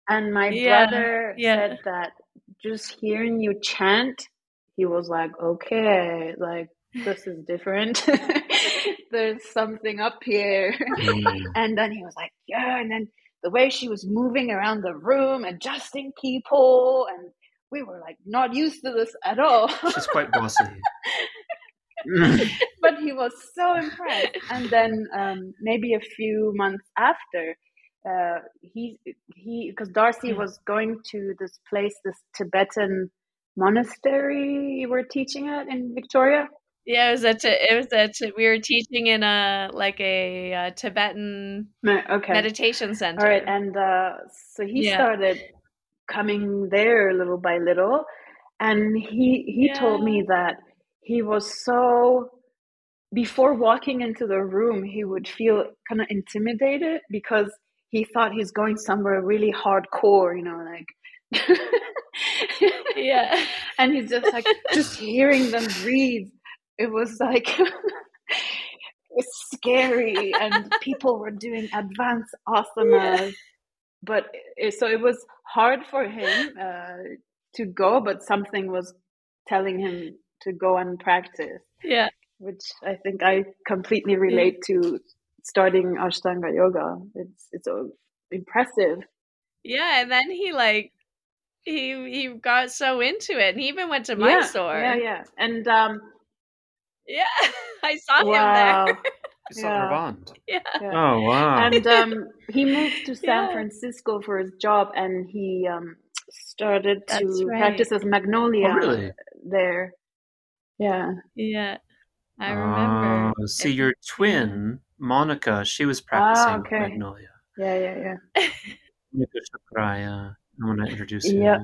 And my Yeah, brother yeah. said that just hearing you chant, he was like, okay, like this is different. There's something up here. Mm. and then he was like, yeah. And then the way she was moving around the room, adjusting people, and we were like not used to this at all. She's quite bossy. Mm. but he was so impressed. And then um, maybe a few months after, uh, he he because Darcy Yeah. was going to this place, this Tibetan monastery you were teaching at in Victoria. Yeah, it was a. T- it was a. T- we were teaching in a like a, uh Tibetan Okay, meditation center. all right. And uh, so he Yeah. started coming there little by little, and he he told me that he was so before walking into the room he would feel kind of intimidated because he thought he's going somewhere really hardcore you know like yeah, and he's just like just hearing them breathe it was like it was scary and people were doing advanced asanas but it, so it was hard for him uh, to go but something was telling him to go and practice yeah, which I think I completely relate to starting Ashtanga yoga. It's it's so impressive. yeah. And then he like he he got so into it, and he even went to Yeah, Mysore. Yeah, yeah. And um Yeah, I saw wow. him there. You saw Yeah. Arvand. Yeah, Yeah. Oh wow. And um he moved to San Yeah. Francisco for his job and he um started to right. practice as Magnolia oh really? there. Yeah. yeah. I remember. Oh, see, your twin Monica, she was practicing Ah, okay. Magnolia. Yeah, yeah, yeah. Monica Chakraya. I'm gonna introduce you. Yep.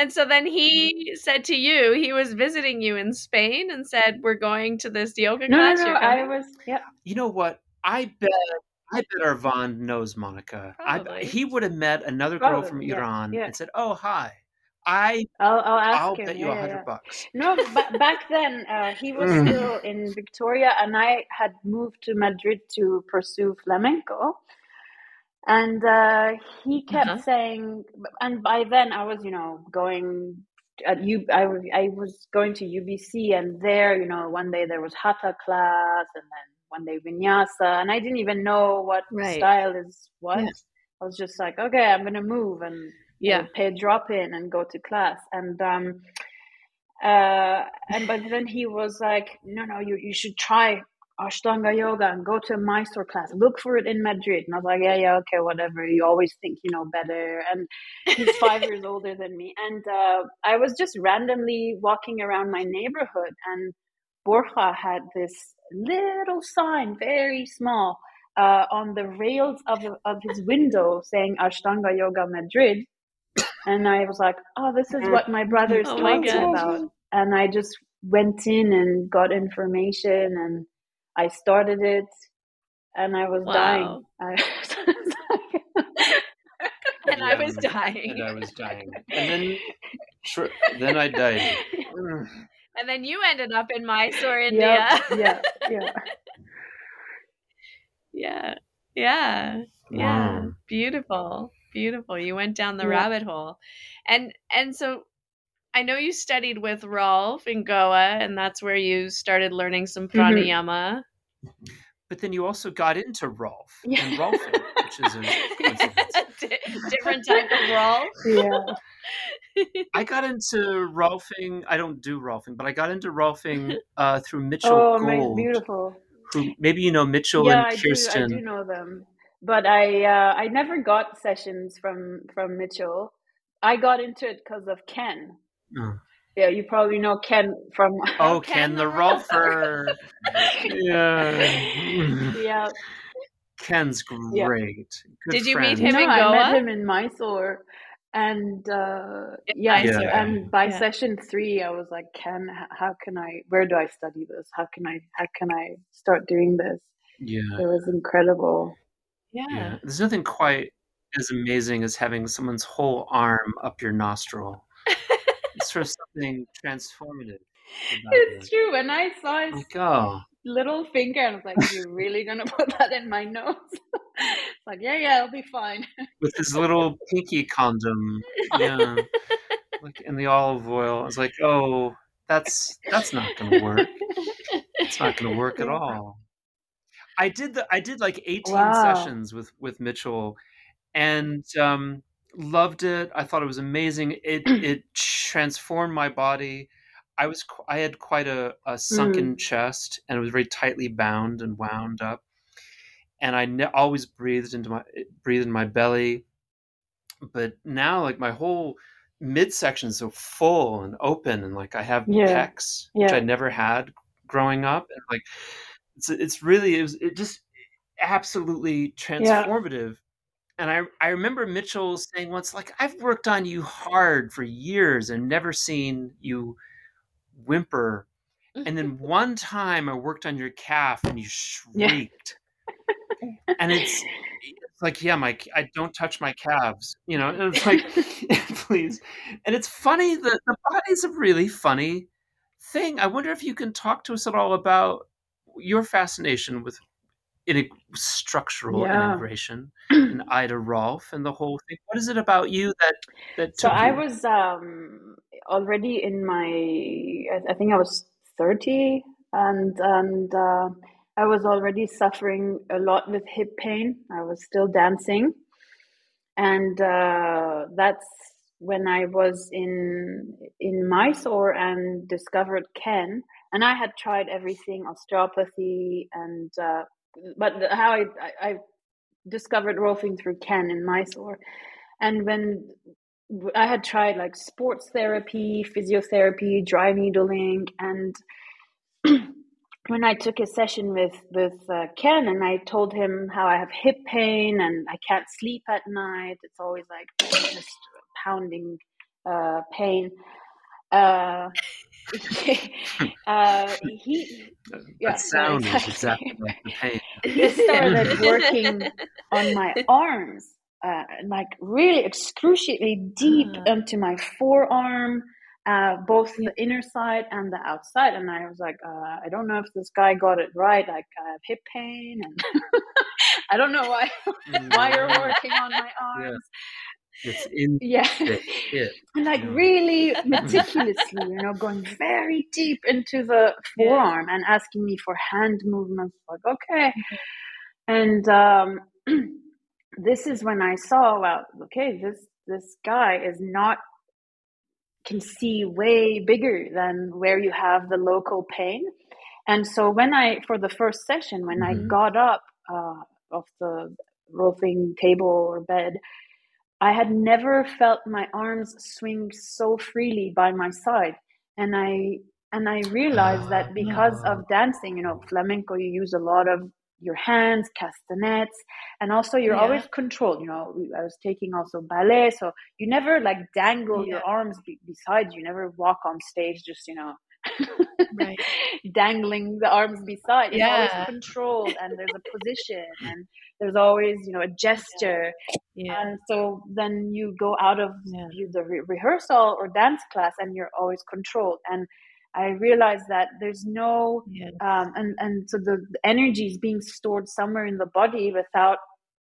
And so then he said to you, he was visiting you in Spain and said, "We're going to this yoga No, no, class." no. You're I was yeah. You know what? I bet I bet Arvand knows Monica. I, Probably. he would have met another girl from Iran yeah. and said, "Oh, hi. I I'll I'll ask I'll him. bet you a yeah, hundred yeah. bucks." No, ba- back then uh, he was Mm. still in Victoria, and I had moved to Madrid to pursue flamenco. And uh, he kept Uh-huh. saying, and by then I was, you know, going at U. I was I was going to UBC, and there, you know, one day there was hatha class, and then one day vinyasa, and I didn't even know what Right. style is what. Yeah. I was just like, okay, I'm gonna move, and Yeah. pay a drop in and go to class and um uh and but then he was like no no you you should try Ashtanga yoga and go to a Mysore class. Look for it in Madrid. And I was like, yeah, yeah, okay, whatever. You always think you know better. And he's five years older than me. And uh, I was just randomly walking around my neighborhood, and Borja had this little sign, very small, uh, on the rails of, of his window saying Ashtanga Yoga Madrid. And I was like, oh, this is what my brother's oh talking about. And I just went in and got information and I started it and I was wow. dying. I, and yeah, I was dying. And I was dying. And then, sure, then I died. and then you ended up in Mysore, India. Yep, yeah, yeah. yeah. Yeah. Yeah. Wow. Beautiful. Beautiful. You went down the yeah. rabbit hole. And and so I know you studied with Rolf in Goa and that's where you started learning some mm-hmm. pranayama. Mm-hmm. But then you also got into Rolf yeah. and Rolf, which is a different type of Rolf. Yeah. I got into Rolfing. I don't do Rolfing, but I got into Rolfing uh, through Mitchell oh, Gold. beautiful who maybe you know Mitchell yeah, and Kirsten. I do, I do know them, but I uh, I never got sessions from from Mitchell. I got into it because of Ken. Oh. Yeah, you probably know Ken from. Oh, Ken, Ken the Rolfer. yeah. Yeah. Ken's great. Yeah. Did you friend. meet him no, in Goa? I met him in Mysore and uh, yeah, yeah, and by yeah. session three i was like ken how can i where do i study this how can i how can i start doing this yeah it was incredible yeah, yeah. there's nothing quite as amazing as having someone's whole arm up your nostril it's sort of something transformative it's it. true and i saw his like, oh. little finger and i was like you're really gonna put that in my nose like, yeah, yeah, it'll be fine. With his little pinky condom. Yeah. like in the olive oil. I was like, oh, that's that's not gonna work. It's not gonna work at all. I did the I did like 18 wow. sessions with with Mitchell and um loved it. I thought it was amazing. It it transformed my body. I was I had quite a, a sunken mm. chest and it was very tightly bound and wound up and I ne- always breathed into my breathed in my belly. But now, like my whole midsection is so full and open, and like I have yeah. pecs, yeah. which I never had growing up, and like it's it's really it was it just absolutely transformative. Yeah. And I I remember Mitchell mm-hmm. saying once, like I've worked on you hard for years and never seen you whimper. And then one time I worked on your calf and you shrieked. And it's it's like yeah my i don't touch my calves you know? And it's like please. And it's funny that the body's a really funny thing. I wonder if you can talk to us at all about your fascination with in a structural yeah. integration and ida rolf and the whole thing what is it about you that that so i you? was um already in my i think i was 30 and and uh I was already suffering a lot with hip pain. I was still dancing. And uh, that's when I was in in Mysore and discovered Ken. And I had tried everything, osteopathy, and uh, but how I, I, discovered rolfing through Ken in Mysore. And when I had tried like sports therapy, physiotherapy, dry needling, and when I took a session with with uh, Ken and I told him how I have hip pain and I can't sleep at night, it's always like just pounding uh, pain. Uh, uh, he yeah, that sound is exactly like the pain. He started working on my arms, uh, like really excruciatingly deep uh. into my forearm uh, both the inner side and the outside. And I was like, uh, I don't know if this guy got it right. Like I have hip pain, and I don't know why why you're working on my arms. Yeah. It's in yeah, and like yeah. really meticulously, you know, going very deep into the forearm yeah. and asking me for hand movements. Like okay, mm-hmm. and um, this is when I saw, well, okay, this this guy is not can see way bigger than where you have the local pain. And so when I, for the first session, when mm-hmm. I got up uh, off the rolling table or bed, I had never felt my arms swing so freely by my side. And I and I realized that ah, because no. of dancing, you know, flamenco, you use a lot of your hands, castanets, and also you're yeah. always controlled. You know, I was taking also ballet, so you never like dangle yeah. your arms be- beside. You never walk on stage just you know right. dangling the arms beside. It's yeah. always controlled, and there's a position, and there's always you know a gesture. Yeah. And so then you go out of yeah. the re- rehearsal or dance class, and you're always controlled. And I realized that there's no, yeah. um, and and so the, the energy is being stored somewhere in the body without,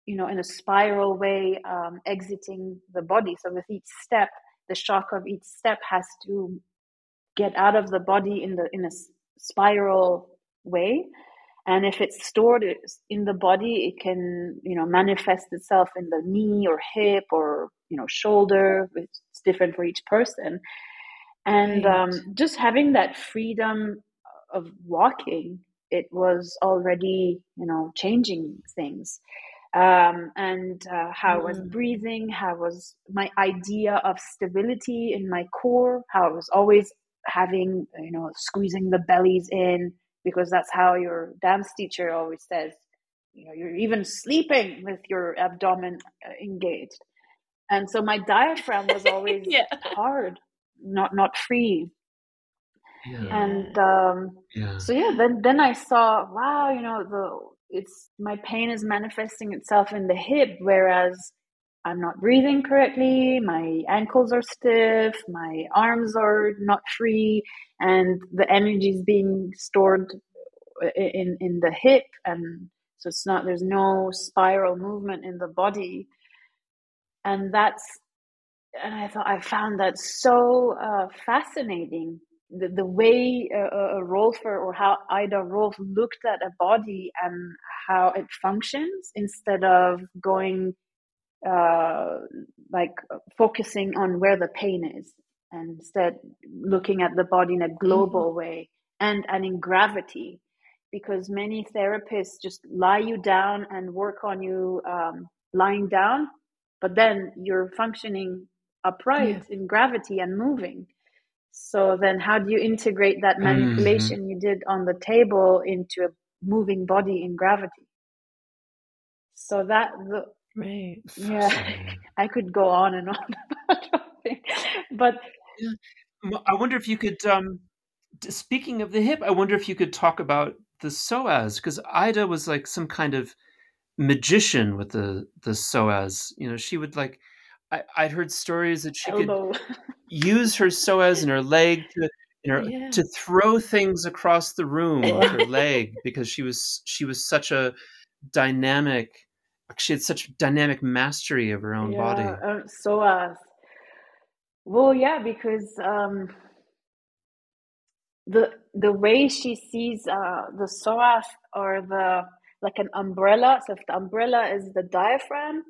you know, in a spiral way, um, exiting the body. So with each step, the shock of each step has to get out of the body in the in a spiral way. And if it's stored in the body it can you know manifest itself in the knee or hip or you know shoulder. It's different for each person. And right. um, just having that freedom of walking it was already you know changing things. Um, and uh, how mm. I was breathing, how was my idea of stability in my core, how I was always having, you know, squeezing the bellies in because that's how your dance teacher always says, you know, you're even sleeping with your abdomen uh, engaged. And so my diaphragm was always yeah. hard, not not free. Yeah. And um, yeah. so yeah, then then I saw, wow, you know, the it's my pain is manifesting itself in the hip, whereas I'm not breathing correctly, my ankles are stiff, my arms are not free, and the energy is being stored in, in the hip. And so it's not, there's no spiral movement in the body. And that's, and I thought I found that so uh, fascinating. The, the way a, a Rolfer or how Ida Rolf looked at a body and how it functions instead of going uh, like focusing on where the pain is and instead looking at the body in a global mm-hmm. way and in gravity because many therapists just lie you down and work on you um, lying down but then you're functioning upright in gravity and moving so then how do you integrate that mm-hmm. manipulation mm-hmm. you did on the table into a moving body in gravity so that the Right. Yeah, I could go on and on about but yeah. I wonder if you could. Um, speaking of the hip, I wonder if you could talk about the psoas because Ida was like some kind of magician with the the psoas. You know, she would like. I, I'd heard stories that she Elbow. could use her psoas and her leg to her, yeah. to throw things across the room with her leg because she was she was such a dynamic she had such dynamic mastery of her own yeah, body. Um, so, uh, well, yeah, because um, the the way she sees uh, the psoas or the like an umbrella. So, if the umbrella is the diaphragm,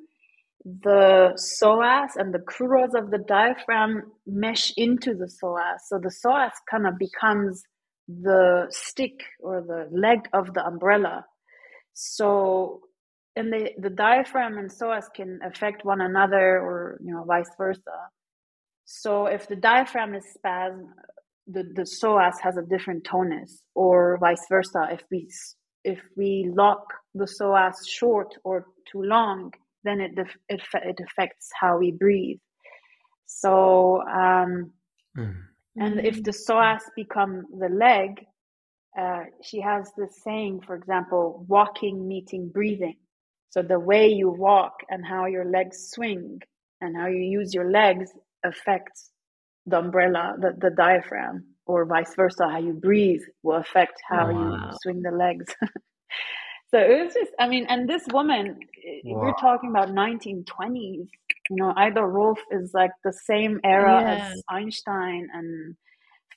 the psoas and the crura of the diaphragm mesh into the psoas. So the psoas kind of becomes the stick or the leg of the umbrella. So and the, the diaphragm and psoas can affect one another or you know vice versa. So if the diaphragm is spasm the, the psoas has a different tonus or vice versa. If we if we lock the psoas short or too long then it it, it affects how we breathe. So um mm. and if the psoas become the leg uh, she has this saying for example walking meeting breathing so the way you walk and how your legs swing and how you use your legs affects the umbrella, the, the diaphragm, or vice versa. How you breathe will affect how wow. you swing the legs. so it was just, I mean, and this woman, wow. we're talking about 1920s. You know, Ida Rolf is like the same era yeah. as Einstein and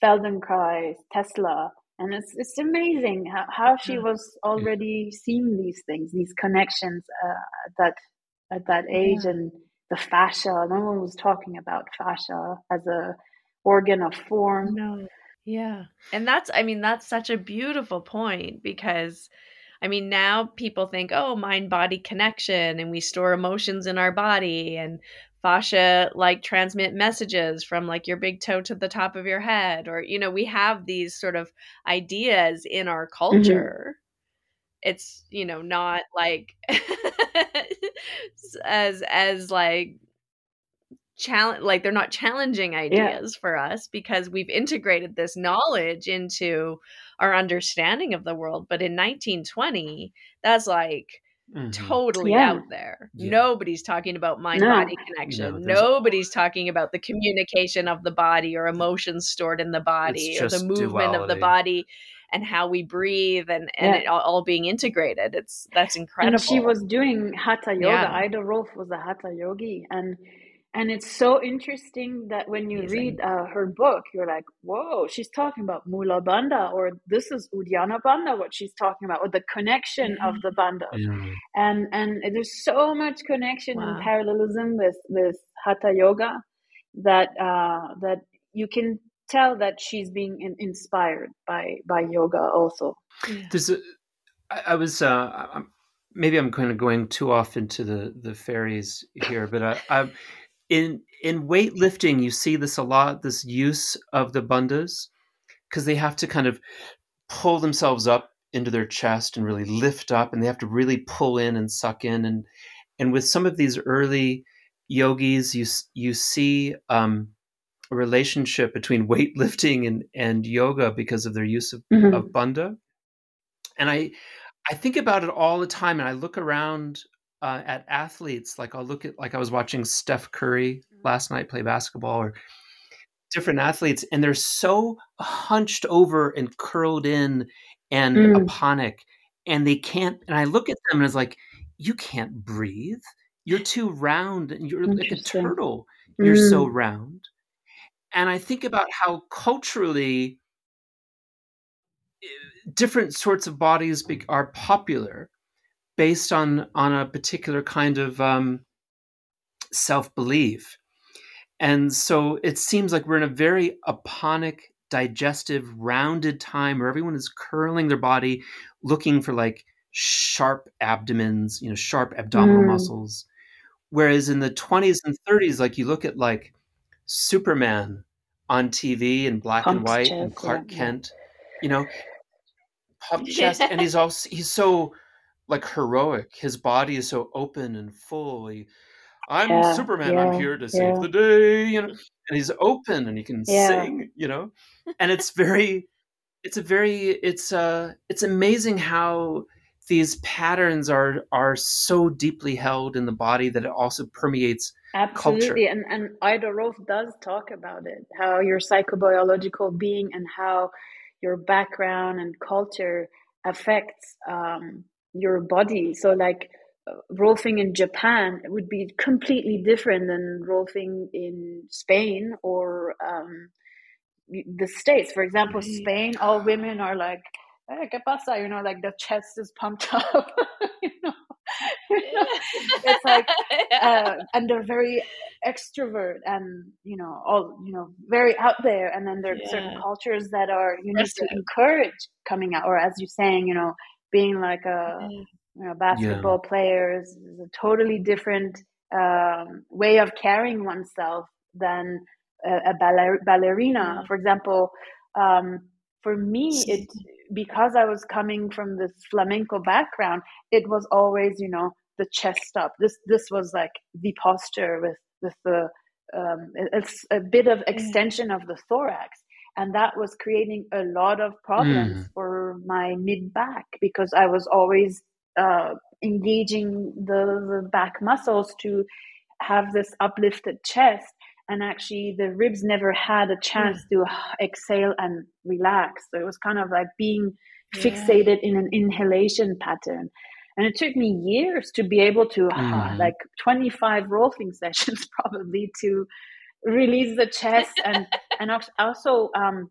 Feldenkrais, Tesla and it's it's amazing how, how she was already seeing these things these connections uh, at that at that age yeah. and the fascia no one was talking about fascia as a organ of form no Yeah. And that's, I mean, that's such a beautiful point because, I mean, now people think, oh, mind body connection, and we store emotions in our body, and fascia like transmit messages from like your big toe to the top of your head, or, you know, we have these sort of ideas in our mm-hmm. culture. Mm-hmm. It's, you know, not like as, as like challenge like they're not challenging ideas yeah. for us because we've integrated this knowledge into our understanding of the world but in 1920 that's like mm-hmm. totally yeah. out there yeah. nobody's talking about mind body no. connection no, nobody's talking about the communication of the body or emotions stored in the body or the movement duality. of the body and how we breathe and, and yeah. it all, all, being integrated. It's that's incredible. And she was doing hatha yoga. Yeah. Ida Rolf was a hatha yogi and and it's so interesting that when you Amazing. read uh, her book, you're like, whoa, she's talking about Mula Bandha, or this is Uddiyana Bandha, what she's talking about, or the connection yeah. of the bandhas. Yeah. And and there's so much connection wow. and parallelism with, with Hatha Yoga that uh, that you can tell that she's being in, inspired by by yoga also. Yeah. There's a, I, I was uh, maybe I'm kind of going too off into the the fairies here, but I, I in in weightlifting you see this a lot this use of the bandhas because they have to kind of pull themselves up into their chest and really lift up and they have to really pull in and suck in and and with some of these early yogis you you see um, a relationship between weightlifting and and yoga because of their use of, mm-hmm. of bandha and i i think about it all the time and i look around uh, at athletes. Like I'll look at like I was watching Steph Curry mm-hmm. last night play basketball or different athletes, and they're so hunched over and curled in and mm. apanic, and they can't. And I look at them and it's like, you can't breathe. You're too round, and you're like a turtle. You're mm. so round. And I think about how culturally eh, different sorts of bodies are popular based on on a particular kind of um, self belief, and so it seems like we're in a very apanic, digestive, rounded time where everyone is curling their body, looking for like sharp abdomens, you know, sharp abdominal mm. muscles. Whereas in the 20s and 30s, like you look at like Superman on TV in black and white chest, and Clark yeah. Kent, you know, pumped chest, and he's also he's so like heroic. His body is so open and full. He, I'm yeah, Superman. Yeah, I'm here to save yeah. the day. You know, and he's open and he can sing. You know, and it's very, it's a very, it's uh, it's amazing how these patterns are are so deeply held in the body that it also permeates absolutely culture. and and ida rolf does talk about it how your psychobiological being and how your background and culture affects um, your body. So like uh, rolfing in Japan would be completely different than rolfing in Spain or um, the States. For example, Spain, all women are like, hey, ¿qué pasa? You know, like the chest is pumped up. you know? it's like, uh, and they're very extrovert and, you know, all, you know, very out there. And then there are yeah. certain cultures that are, you need to encourage coming out, or as you're saying, you know, being like a you know, basketball yeah. player is, is, a totally different um, way of carrying oneself than a, a baller- ballerina. For example, um, for me, it because I was coming from this flamenco background, it was always you know the chest up. This this was like the posture with with the um, it's a bit of extension of the thorax and that was creating a lot of problems mm. for my mid back because I was always uh, engaging the, the back muscles to have this uplifted chest and actually the ribs never had a chance mm. to exhale and relax so it was kind of like being yeah. fixated in an inhalation pattern and it took me years to be able to mm. uh, like 25 rolfing sessions probably to release the chest and and also um,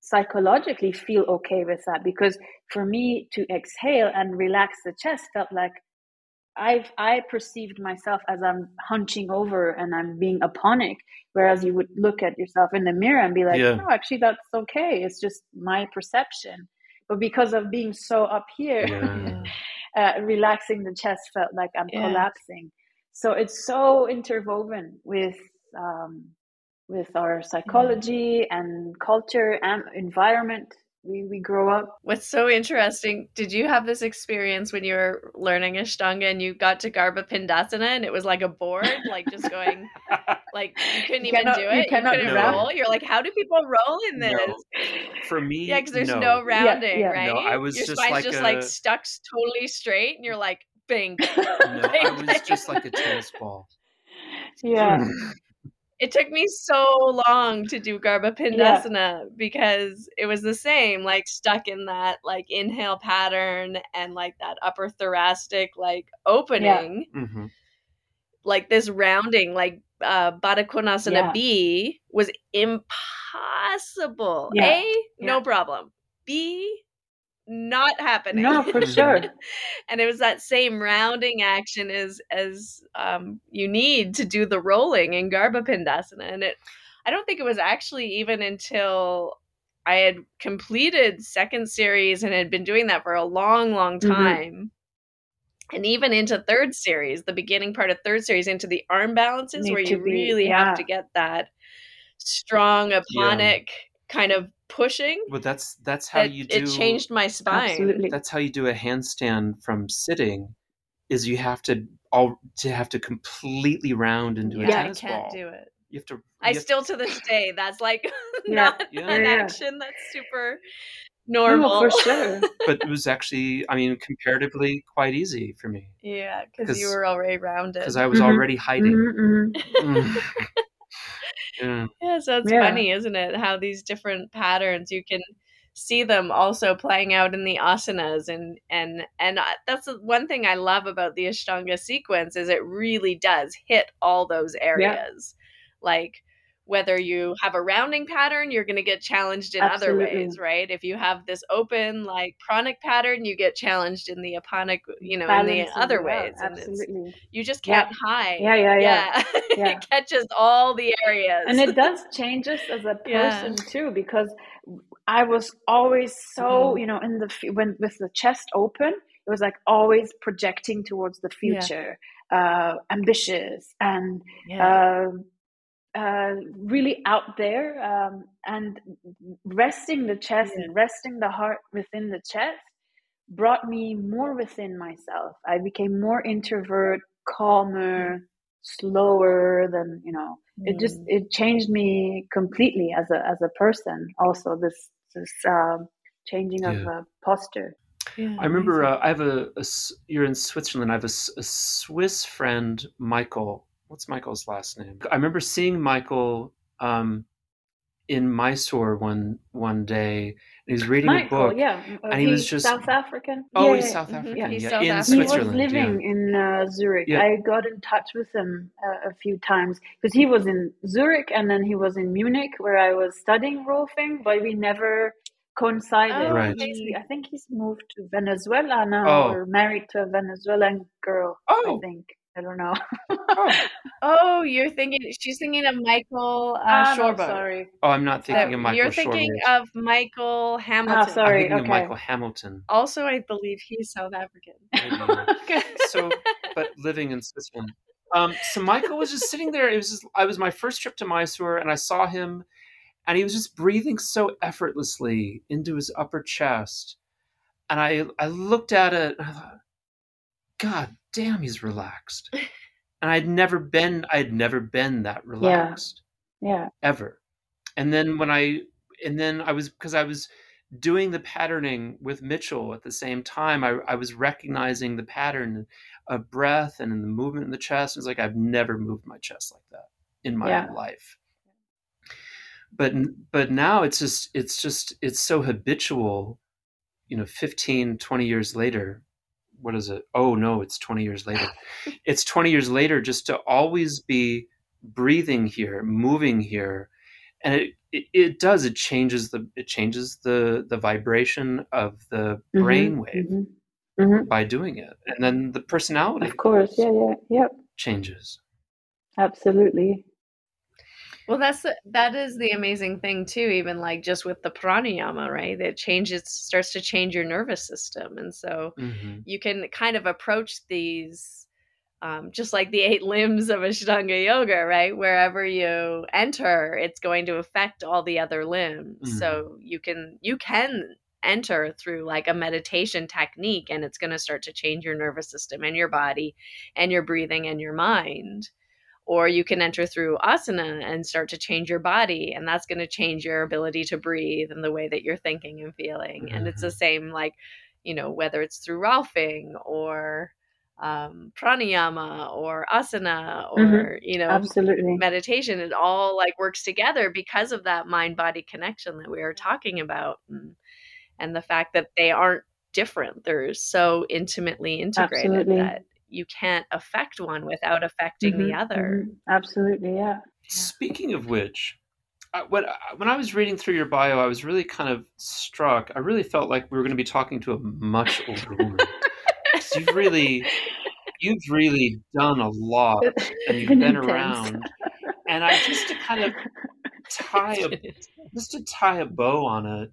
psychologically feel okay with that because for me to exhale and relax the chest felt like I've I perceived myself as I'm hunching over and I'm being apanic, whereas you would look at yourself in the mirror and be like, Yeah. no, actually that's okay. It's just my perception. But because of being so up here, Yeah. uh, relaxing the chest felt like I'm Yeah. collapsing. So it's so interwoven with um, with our psychology and culture and environment. We we grow up. What's so interesting, did you have this experience when you were learning Ashtanga and you got to Garbha Pindasana and it was like a board, like just going, like you couldn't You even cannot- do it? You, cannot couldn't roll. roll? You're like, how do people roll in this? No. For me, Yeah, because there's no, no. rounding, yeah. right? No, I was Your just spine's like just a- like stuck totally straight and you're like, bing. No, I was just like a tennis ball. yeah. It took me so long to do Garbha Pindasana because it was the same, like stuck in that like inhale pattern and like that upper thoracic like opening, Mhm. like this rounding, like uh Baddha Konasana Yeah. B was impossible. Yeah. A, no problem. B, not happening. No, for sure. and it was that same rounding action as as um, you need to do the rolling in Garbha Pindasana. And it, I don't think it was actually even until I had completed second series and had been doing that for a long, long Mhm. time. And even into third series, the beginning part of third series, into the arm balances, Need where you be- really yeah. have to get that strong, apanic kind of pushing. But that's that's how It, you do. it changed my spine. Absolutely. That's how you do a handstand from sitting. Is you have to all to have to completely round into a Yeah, I tennis can't ball. do it. You have to. I have- still to this day that's like not Yeah. an Yeah, yeah. action that's super No, normal. for sure. but it was actually, I mean, comparatively quite easy for me yeah, because you were already rounded. because I was Mhm. already hiding. Mhm, mhm. Mm. Yeah. yeah, so it's Yeah. funny, isn't it? How these different patterns you can see them also playing out in the asanas and and and that's one thing I love about the Ashtanga sequence is it really does hit all those areas. Like whether you have a rounding pattern, you're going to get challenged in other ways, right? If you have this open like pranic pattern, you get challenged in the apanic, you know, in the other out, ways. Absolutely. you just can't hide. Yeah, yeah, yeah. Yeah. it catches all the areas. and it does change us as a Yeah. person too because i was always so Mhm. you know in the when with the chest open it was like always projecting towards the Yeah. future uh ambitious and yeah. um uh, really out there um, and resting the chest Yeah. and resting the heart within the chest brought me more within myself. I became more introvert, calmer, slower than you know. It just Mm. it changed me completely as a as a person. Also, this this um, changing of Yeah. uh, posture. Yeah, I remember uh, I have a you're in Switzerland. I have a Swiss friend, Michael. What's Michael's last name? I remember seeing Michael um, in Mysore one one day. And he was reading a book. yeah, and he was he's just- South African. Oh, Yeah, he's. South. African. He's Yeah, South in African. He was living yeah. in uh, Zurich. Yeah. I got in touch with him uh, a few times because he was in Zurich and then he was in Munich where I was studying rolfing, but we never coincided. Oh, Right. He- I think he's moved to Venezuela now Oh. or married to a Venezuelan girl. I Oh, think. I don't know. oh, Oh, you're thinking she's thinking of Michael uh, no, Shorbo. sorry. oh, I'm not thinking That- of Michael you're thinking Shorter. of Michael Hamilton. Ah, sorry. I'm thinking okay. of Michael Hamilton. Also, I believe he's South African. Okay. so but living in Switzerland. Um, so Michael was just sitting there. It was just, I was my first trip to Mysore, and I saw him, and he was just breathing so effortlessly into his upper chest, and I I looked at it, and I thought, God damn, he's relaxed, and I'd never been I'd never been that relaxed Yeah. ever. And then when I and then I was because I was doing the patterning with Mitchell at the same time, I, I was recognizing the pattern of breath and in the movement in the chest. It was like I've never moved my chest like that in my Yeah. life. But but now it's just it's just it's so habitual, you know, 15, 20 years later. What is it? Oh no, it's 20 years later. it's 20 years later just to always be breathing here, moving here. And it, it, it does, it changes the it changes the the vibration of the Mhm, brain wave. mhm. mm-hmm. by doing it. And then the personality. Of course. Yeah, yeah. Yep. Changes. Absolutely. Well, that's that is the amazing thing too. Even like just with the pranayama, right? It changes, starts to change your nervous system, and so mm-hmm. you can kind of approach these um, just like the eight limbs of Ashtanga yoga, right? Wherever you enter, it's going to affect all the other limbs. Mm-hmm. So you can you can enter through like a meditation technique, and it's going to start to change your nervous system and your body, and your breathing and your mind or you can enter through asana and start to change your body and that's going to change your ability to breathe and the way that you're thinking and feeling mm-hmm. and it's the mm-hmm. same like you know whether it's through rolfing or um, pranayama or asana or mm-hmm. you know absolutely meditation it all like works together because of that mind body connection that we are talking about and, and the fact that they aren't different they're so intimately integrated absolutely. that you can't affect one without affecting mm-hmm, the other. Mm-hmm. Absolutely, yeah. Speaking of which, when when I was reading through your bio, I was really kind of struck. I really felt like we were going to be talking to a much older woman. you've really, you've really done a lot, and you've been intense. around. And I just to kind of tie a just to tie a bow on it.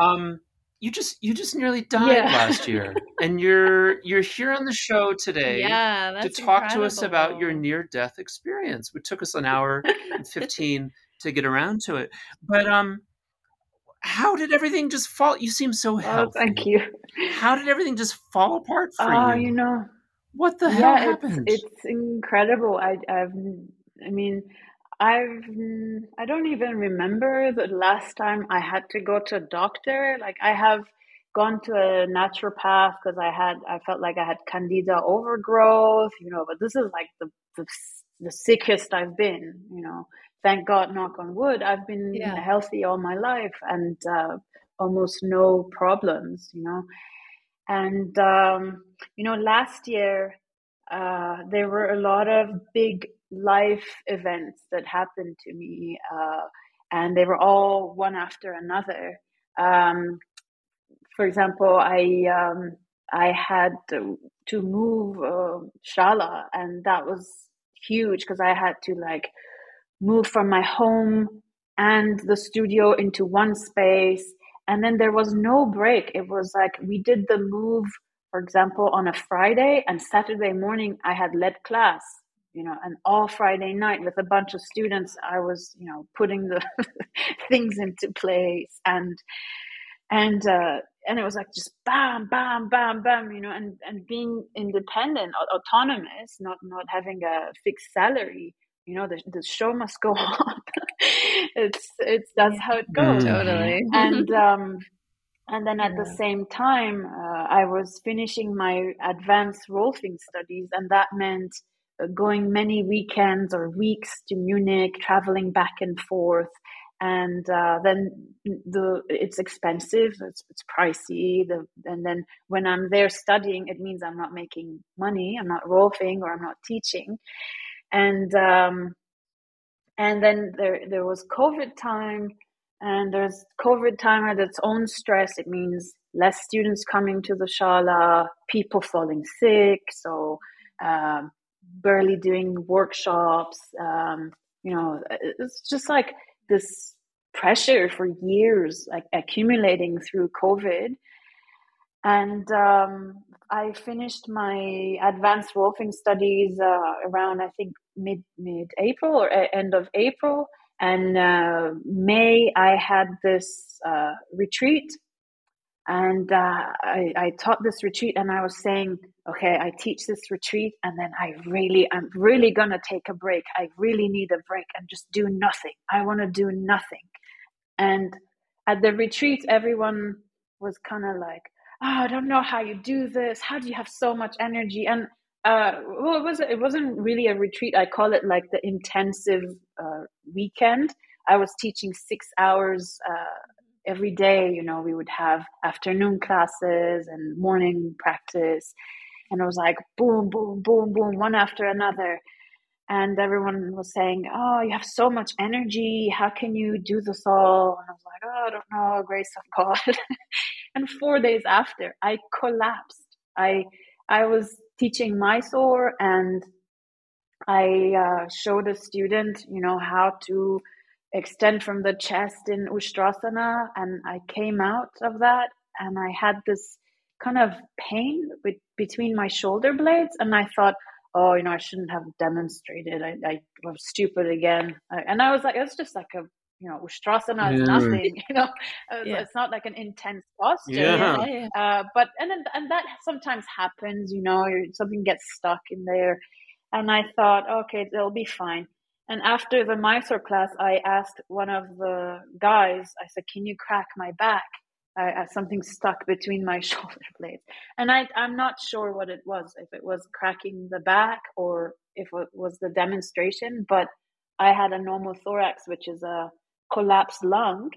Um, you just you just nearly died yeah. last year and you're you're here on the show today yeah, to talk incredible. to us about your near death experience. Which took us an hour and 15 to get around to it but um how did everything just fall you seem so healthy oh, thank you. How did everything just fall apart for uh, you? you know what the yeah, hell happened? it's, it's incredible. I i've i mean I've I don't even remember the last time I had to go to a doctor. Like I have gone to a naturopath because I had I felt like I had candida overgrowth, you know, but this is like the the, the sickest I've been, you know. Thank God, knock on wood, I've been yeah. healthy all my life and uh, almost no problems, you know. And um, you know, last year uh, there were a lot of big life events that happened to me, uh, and they were all one after another. Um, for example, I um, I had to, to move uh, Shala, and that was huge because I had to like move from my home and the studio into one space, and then there was no break. It was like we did the move, for example, on a Friday, and Saturday morning I had led class you know, and all Friday night with a bunch of students, I was, you know, putting the things into place and, and, uh, and it was like just bam, bam, bam, bam, you know, and, and being independent, autonomous, not, not having a fixed salary, you know, the, the show must go on. it's, it's, that's how it goes. Totally. and, um, and then at yeah. the same time, uh, I was finishing my advanced rolfing studies, and that meant going many weekends or weeks to Munich, traveling back and forth. And uh, then the it's expensive, it's, it's pricey. The, and then when I'm there studying, it means I'm not making money, I'm not rolfing or I'm not teaching. And um, and then there there was COVID time, and there's COVID time at its own stress. It means less students coming to the shala, people falling sick, so um, barely doing workshops. Um, you know, it's just like this pressure for years, like accumulating through COVID. And um, I finished my advanced rolfing studies uh, around, I think, mid mid April or end of April. And uh, May, I had this uh, retreat and uh, I, I taught this retreat and i was saying okay i teach this retreat and then i really i'm really gonna take a break. I really need a break and just do nothing. I want to do nothing. And at the retreat everyone was kind of like oh i don't know how you do this. How do you have so much energy? And uh, well, it was it wasn't really a retreat. I call it like the intensive uh, weekend. I was teaching six hours uh, every day, you know, we would have afternoon classes and morning practice. And it was like boom, boom, boom, boom, one after another. And everyone was saying, Oh, you have so much energy. How can you do this all? And I was like, Oh, I don't know, grace of God. and four days after, I collapsed. I I was teaching Mysore and I uh, showed a student, you know, how to extend from the chest in Ustrasana, and I came out of that, and I had this kind of pain with, between my shoulder blades, and I thought, oh, you know, I shouldn't have demonstrated. I, I was stupid again, and I was like, it's just like a you know, Ustrasana is yeah. nothing, you know, yeah. it's not like an intense posture. Yeah. Uh, but, and then, and that sometimes happens, you know, something gets stuck in there. And I thought, okay, it'll be fine. And after the Mysore class, I asked one of the guys, I said, can you crack my back? I, I, something stuck between my shoulder blades. And I, I'm not sure what it was, if it was cracking the back or if it was the demonstration, but I had a pneumothorax, which is a collapsed lung.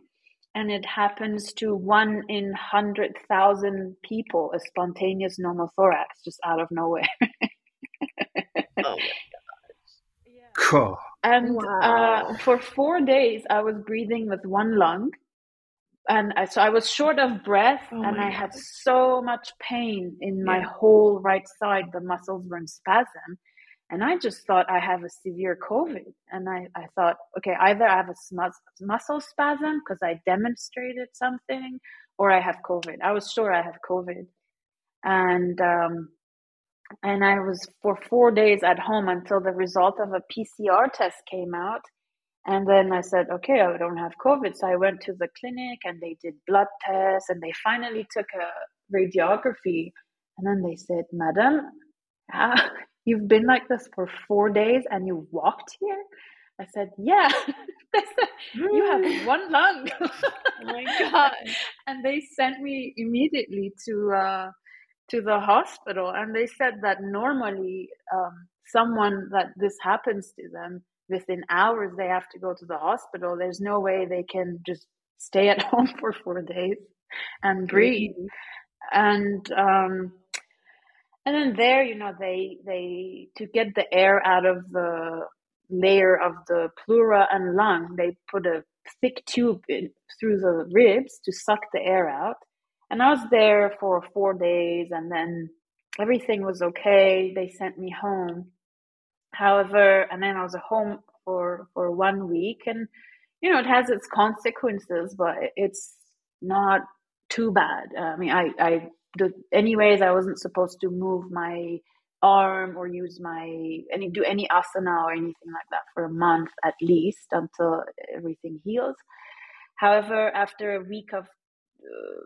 And it happens to one in 100,000 people, a spontaneous pneumothorax just out of nowhere. oh Cool. And wow. uh, for four days, I was breathing with one lung. And I, so I was short of breath oh and I had so much pain in my yeah. whole right side. The muscles were in spasm. And I just thought I have a severe COVID. And I, I thought, okay, either I have a muscle spasm because I demonstrated something or I have COVID. I was sure I have COVID. And um, and I was for four days at home until the result of a PCR test came out. And then I said, okay, I don't have COVID. So I went to the clinic and they did blood tests and they finally took a radiography. And then they said, Madam, ah, you've been like this for four days and you walked here? I said, yeah. said, you have one lung. oh my God. and they sent me immediately to, uh, to the hospital and they said that normally um, someone that this happens to them within hours they have to go to the hospital. There's no way they can just stay at home for four days and breathe. mm-hmm. and um, and then there you know they they to get the air out of the layer of the pleura and lung they put a thick tube in, through the ribs to suck the air out and I was there for four days and then everything was okay. They sent me home. However, and then I was at home for, for one week and, you know, it has its consequences, but it's not too bad. I mean, I, I, the, anyways, I wasn't supposed to move my arm or use my any do any asana or anything like that for a month at least until everything heals. However, after a week of uh,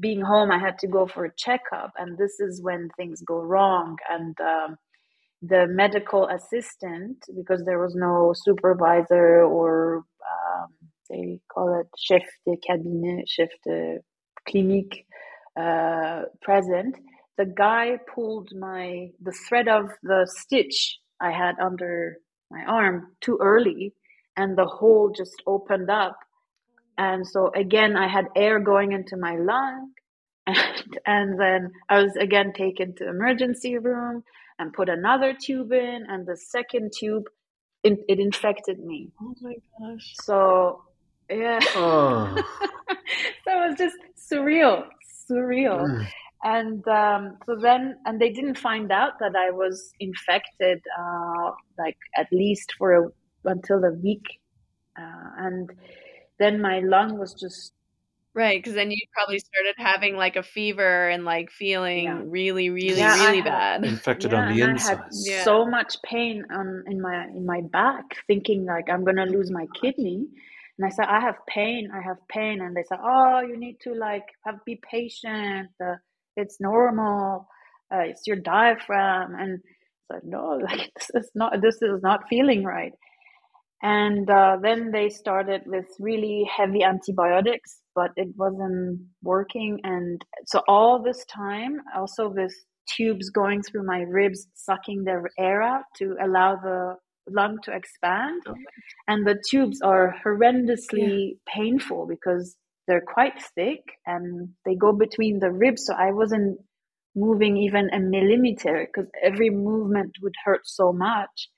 being home, I had to go for a checkup, and this is when things go wrong. And um, the medical assistant, because there was no supervisor or um, they call it chef de cabinet, chef de clinique uh, present, the guy pulled my the thread of the stitch I had under my arm too early, and the hole just opened up and so again, I had air going into my lung. And, and then I was again taken to emergency room and put another tube in. And the second tube, it, it infected me. Oh my gosh. So, yeah. Oh. so it was just surreal, surreal. Mm. And um, so then, and they didn't find out that I was infected, uh, like at least for a, until a week. Uh, and then my lung was just right because then you probably started having like a fever and like feeling yeah. really really yeah, really bad. Infected yeah, on the inside I had so much pain um, in my in my back thinking like i'm gonna lose my kidney. And i said i have pain i have pain. And they said oh you need to like have be patient uh, it's normal uh, it's your diaphragm. And I said no like this is not this is not feeling right and uh, then they started with really heavy antibiotics, but it wasn't working. And so all this time, also with tubes going through my ribs, sucking the air out to allow the lung to expand. Oh. And the tubes are horrendously yeah. painful because they're quite thick and they go between the ribs. So I wasn't moving even a millimeter because every movement would hurt so much.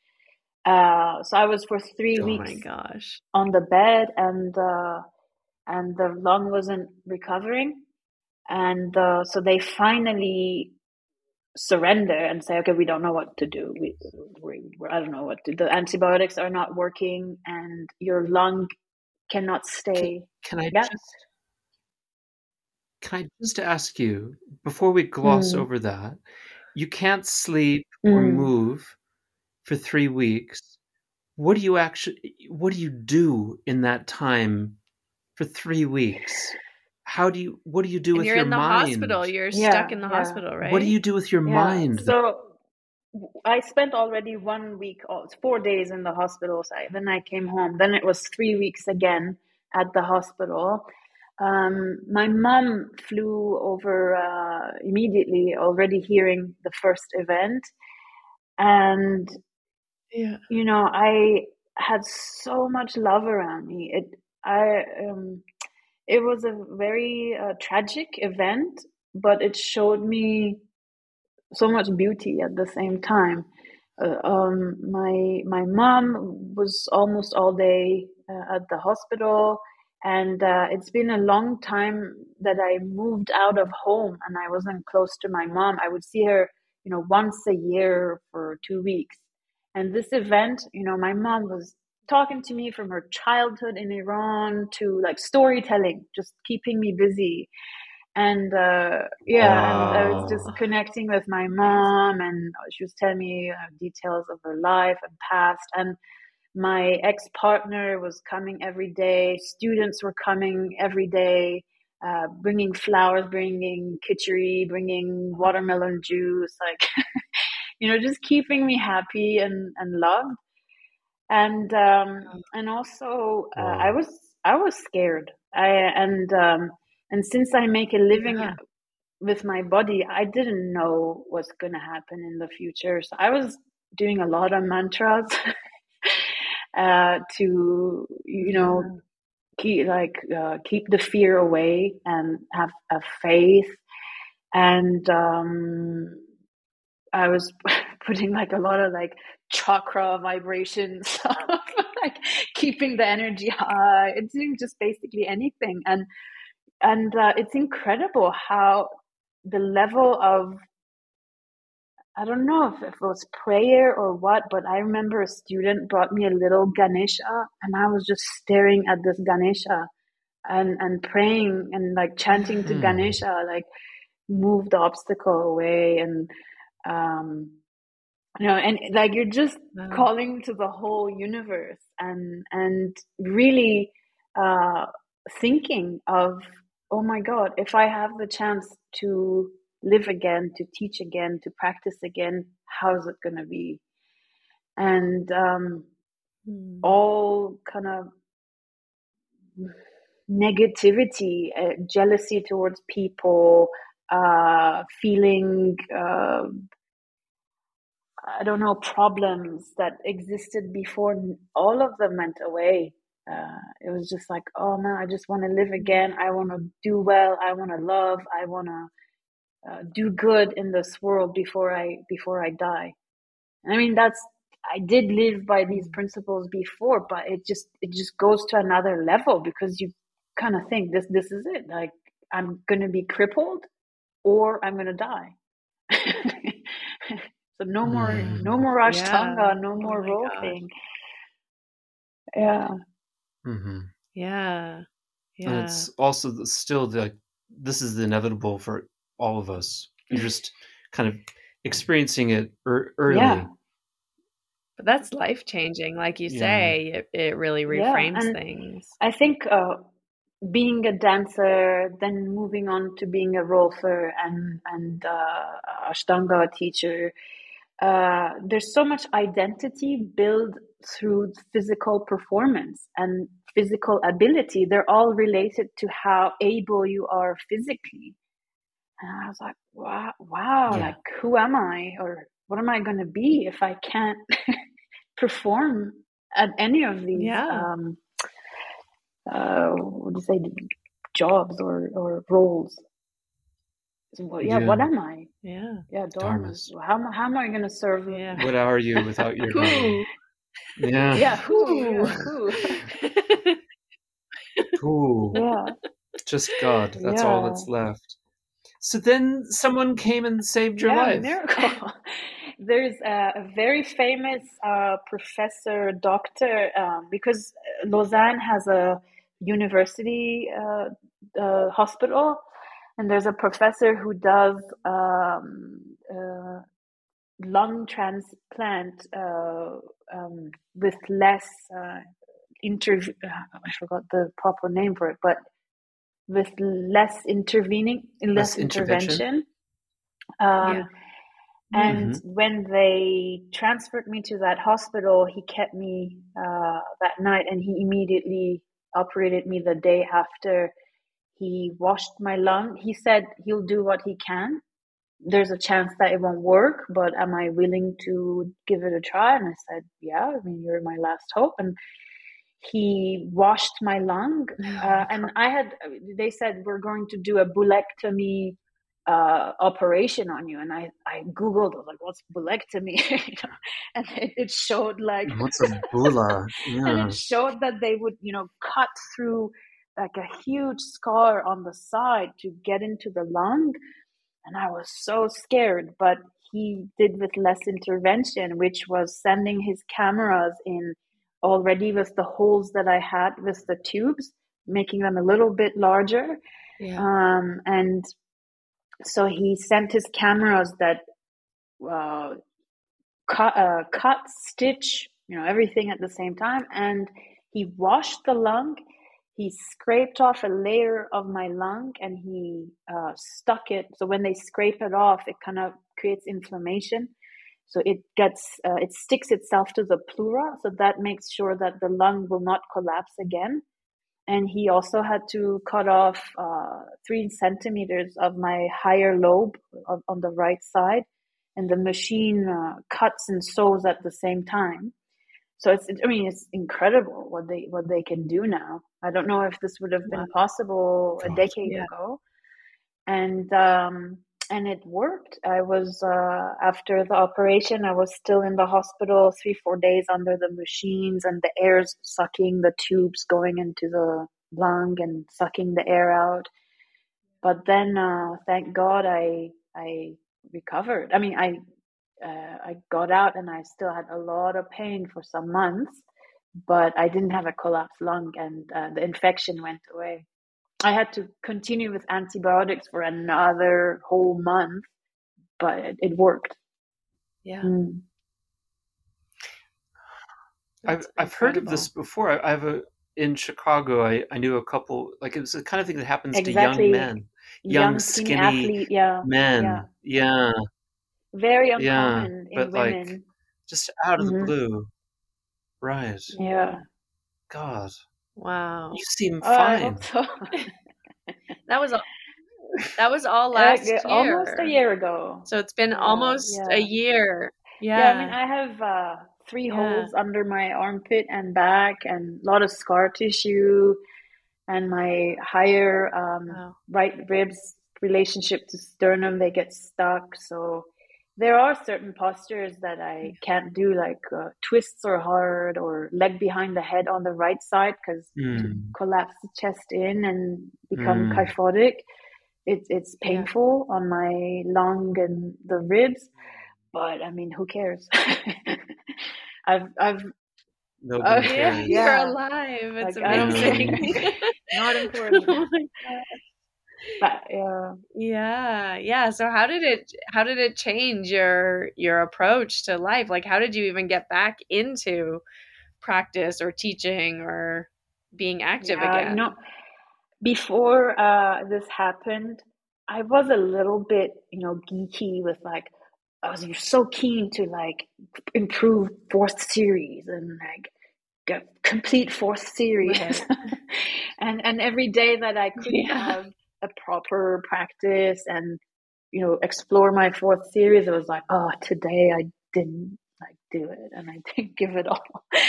Uh, so I was for three oh weeks my gosh. on the bed, and uh, and the lung wasn't recovering, and uh, so they finally surrender and say, okay, we don't know what to do. We, we, I don't know what to do. The antibiotics are not working and your lung cannot stay. Can, can I yeah. just can I just ask you before we gloss mm. over that? You can't sleep mm. or move for three weeks. What do you actually? What do you do in that time for three weeks? how do you what do you do and with you're your in the mind? hospital you're yeah, stuck in the yeah. hospital right what do you do with your yeah. mind so i spent already one week four days in the hospital so then i came home then it was three weeks again at the hospital um, my mom flew over uh, immediately already hearing the first event and yeah you know i had so much love around me it i um it was a very uh, tragic event, but it showed me so much beauty at the same time. Uh, um, my my mom was almost all day uh, at the hospital, and uh, it's been a long time that I moved out of home and I wasn't close to my mom. I would see her, you know, once a year for two weeks. And this event, you know, my mom was talking to me from her childhood in Iran to like storytelling, just keeping me busy. And uh, yeah, wow. and I was just connecting with my mom, and she was telling me uh, details of her life and past. And my ex partner was coming every day. Students were coming every day, uh, bringing flowers, bringing kitchery, bringing watermelon juice, like you know, just keeping me happy and and loved and um, and also uh, wow. I was I was scared. I and um, and since I make a living yeah. with my body, I didn't know what's going to happen in the future. So I was doing a lot of mantras uh, to you know yeah. keep like uh, keep the fear away and have a faith and um, I was putting like a lot of like chakra vibrations like keeping the energy high it's doing just basically anything and and uh, it's incredible how the level of I don't know if, if, it was prayer or what, but I remember a student brought me a little Ganesha and I was just staring at this Ganesha and, and praying and like chanting to hmm. Ganesha, like move the obstacle away and um you know and like you're just wow. calling to the whole universe and and really uh thinking of oh my god if i have the chance to live again to teach again to practice again how's it going to be and um mm. all kind of negativity uh, jealousy towards people uh feeling uh I don't know, problems that existed before, all of them went away. Uh, it was just like, oh no, I just want to live again. I want to do well. I want to love. I want to uh, do good in this world before I before I die. I mean, that's I did live by these principles before, but it just it just goes to another level because you kind of think this this is it. Like I'm gonna be crippled, or I'm gonna die. So no more, mm. no more Ashtanga, yeah. no oh more oh rolfing. Yeah. Mm-hmm. Yeah. Yeah. And it's also still the, this is the inevitable for all of us. You're just kind of experiencing it er- early. Yeah. But that's life changing. Like you yeah. say, it, it really reframes yeah. things. I think uh, being a dancer, then moving on to being a rolfer and, and uh, Ashtanga teacher, uh, there's so much identity built through physical performance and physical ability. They're all related to how able you are physically. And I was like, wow, wow, yeah. like who am I or what am I going to be if I can't perform at any of these, yeah. um, uh, what do you say, jobs or, or roles? well, yeah, yeah, what am I? Yeah. Yeah, dharmas. How, how am I going to serve? Yeah. What are you without your who? Yeah. Yeah, who? who? who? Yeah. Just God. That's yeah. all that's left. So then someone came and saved your yeah, life. miracle. There's a, a, very famous uh, professor, doctor, um, because Lausanne has a university uh, uh, hospital, and there's a professor who does um, uh, lung transplant uh, um, with less uh, inter. I forgot the proper name for it, but with less intervening, less, less intervention. Um, yeah. And mm-hmm. when they transferred me to that hospital, he kept me uh, that night, and he immediately operated me the day after. He washed my lung. He said he'll do what he can. There's a chance that it won't work, but am I willing to give it a try? And I said, yeah. I mean, you're my last hope. And he washed my lung uh, and i had they said we're going to do a bullectomy uh, operation on you and i i googled I was like what's bullectomy and it, it, showed like what's a bulla yeah. and it showed that they would you know cut through like a huge scar on the side to get into the lung and i was so scared but he did with less intervention which was sending his cameras in already with the holes that I had with the tubes, making them a little bit larger. Yeah. Um, and so he sent his cameras that uh, cut, uh, cut, stitch, you know, everything at the same time. And he washed the lung. He scraped off a layer of my lung and he uh, stuck it. So when they scrape it off, it kind of creates inflammation. So it gets, uh, it sticks itself to the pleura. So that makes sure that the lung will not collapse again. And he also had to cut off uh, three centimeters of my higher lobe of, on the right side. And the machine uh, cuts and sews at the same time. So it's, I mean, it's incredible what they, what they can do now. I don't know if this would have been possible a decade yeah. ago. And, um, and it worked. I was uh, after the operation. I was still in the hospital three, four days under the machines, and the air's sucking the tubes going into the lung and sucking the air out. But then, uh, thank God, I I recovered. I mean, I uh, I got out, and I still had a lot of pain for some months, but I didn't have a collapsed lung, and uh, the infection went away. I had to continue with antibiotics for another whole month, but it, it worked. Yeah. Mm. I've I've heard of this before. I, I have a in Chicago. I, I knew a couple like it was the kind of thing that happens exactly. to young men, young, young skinny, skinny athlete, yeah, men. Yeah. yeah. Very uncommon yeah, but women. Like, just out of mm-hmm. the blue. Right. Yeah. God. Wow. You seem oh, fine. So. that was all, that was all last year. Almost a year ago. So it's been almost yeah. a year. Yeah. Yeah, I mean I have uh, three yeah. holes under my armpit and back and a lot of scar tissue and my higher um, wow. right ribs relationship to sternum they get stuck so there are certain postures that I can't do, like uh, twists are hard or leg behind the head on the right side because mm. collapse the chest in and become mm. kyphotic. It's it's painful yeah. on my lung and the ribs, but I mean, who cares? I've I've Nobody uh, yeah, you're alive. It's like, amazing. Not important. Oh but yeah yeah yeah so how did it how did it change your your approach to life like how did you even get back into practice or teaching or being active yeah, again no before uh this happened i was a little bit you know geeky with like i was so keen to like improve fourth series and like get complete fourth series right. and and every day that i could yeah. have a proper practice and you know explore my fourth series it was like oh today i didn't like do it and i didn't give it all.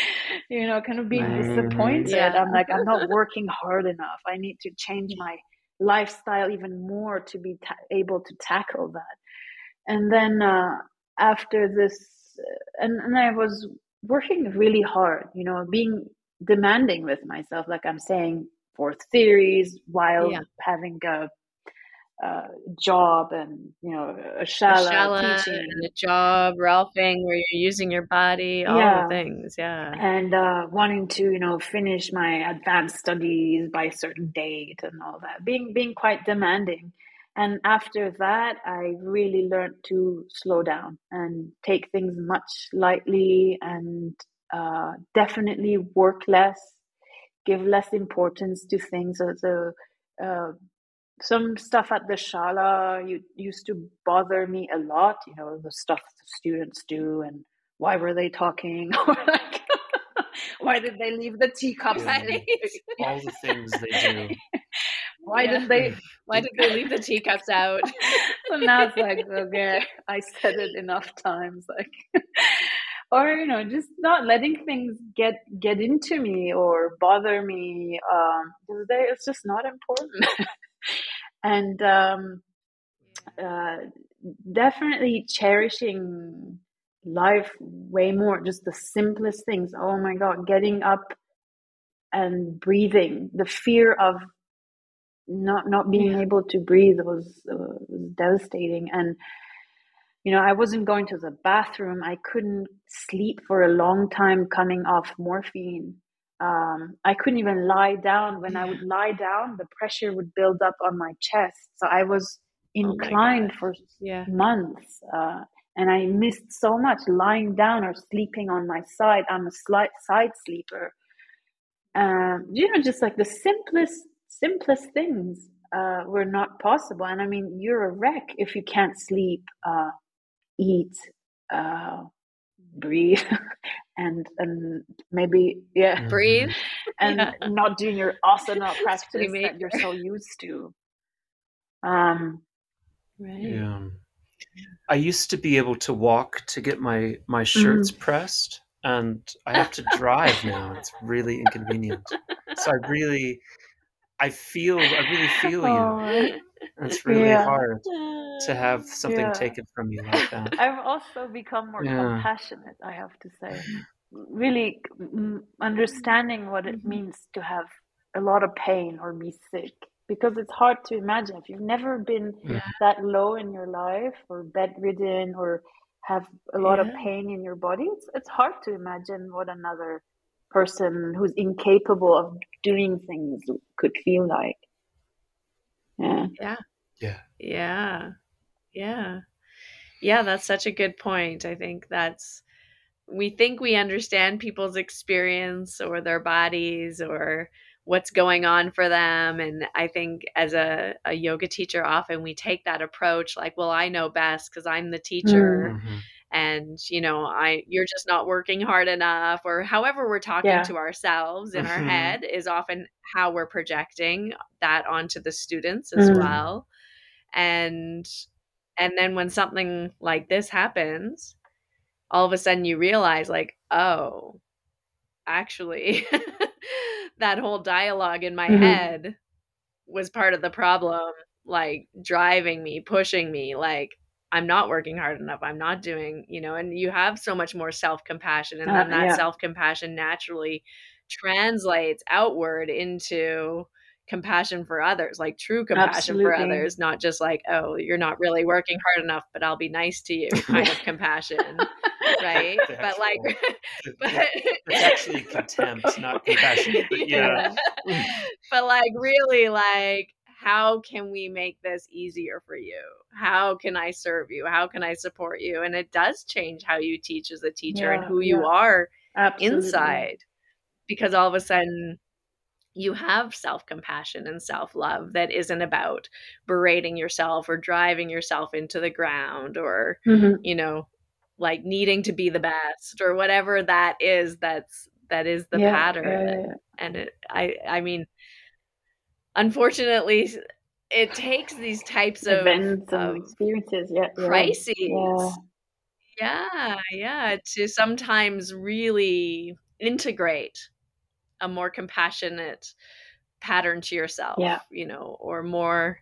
You know kind of being disappointed. yeah. i'm like i'm not working hard enough. I need to change my lifestyle even more to be ta- able to tackle that. And then uh, after this uh, and, and i was working really hard you know being demanding with myself like i'm saying fourth series while yeah. having a, uh, job and you know a shala, a shala teaching and a job, Rolfing, where you're using your body, all Yeah. the things. Yeah. and uh, wanting to you know finish my advanced studies by a certain date and all that being being quite demanding and after that i really learned to slow down and take things much lightly and uh, definitely work less give less importance to things a uh, some stuff at the shala you, used to bother me a lot you know the stuff the students do and why were they talking or like why did they leave the teacups Yeah. All the things they do. why Yeah. did they Why did they leave the teacups out? so now it's like okay i said it enough times like or you know just not letting things get get into me or bother me um they, it's just not important. And um uh definitely cherishing life way more just the simplest things. Oh my god getting up and breathing. The fear of not not being able to breathe was, uh, was devastating. And you know i wasn't going to the bathroom. I couldn't sleep for a long time coming off morphine. Um, i couldn't even lie down. When i would lie down the pressure would build up on my chest. So i was Oh inclined for Yeah. months uh, and i missed so much lying down or sleeping on my side. I'm a slight side sleeper. Um, you know just like the simplest simplest things uh, were not possible. And i mean you're a wreck if you can't sleep uh, eat uh, breathe and and maybe yeah Breathe. and Yeah. not doing your asana practice pretty that major. you're so used to um Right. Yeah. I used to be able to walk to get my my shirts pressed, and I have to drive now. It's really inconvenient. So I really, I feel, I really feel you. oh, And it's really Yeah. hard to have something Yeah. taken from you like that. I've also become more Yeah. compassionate, I have to say. Really mm, understanding what it Mhm. means to have a lot of pain or be sick. Because it's hard to imagine. If you've never been that low in your life or bedridden or have a lot of pain in your body, it's, it's hard to imagine what another person who's incapable of doing things could feel like. Yeah. Yeah. Yeah. Yeah. Yeah. Yeah, that's such a good point. I think that's we think we understand people's experience or their bodies or what's going on for them and I think as a, a yoga teacher often we take that approach like, well, I know best because I'm the teacher Mhm. And you know i you're just not working hard enough or however we're talking Yeah. to ourselves in our Mhm. head is often how we're projecting that onto the students as Mm. well and and then when something like this happens all of a sudden you realize like oh actually that whole dialogue in my Mhm. head was part of the problem like driving me pushing me like i'm not working hard enough i'm not doing you know and you have so much more self-compassion and Uh, then that yeah. self-compassion naturally translates outward into compassion for others like true compassion for others not just like oh you're not really working hard enough but i'll be nice to you kind of compassion right The but like actual- but It's actually contempt, not compassion. But yeah. but like really like how can we make this easier for you how can i serve you how can i support you and it does change how you teach as a teacher and Yeah, who you are Absolutely. inside because all of a sudden you have self-compassion and self-love that isn't about berating yourself or driving yourself into the ground or Mhm. you know like needing to be the best or whatever that is that's that is the Yeah, pattern yeah, yeah, and, yeah. and it i i mean unfortunately it takes these types of, events of and experiences. Yeah, yeah. crises Yeah. yeah yeah to sometimes really integrate a more compassionate pattern to yourself Yeah. you know or more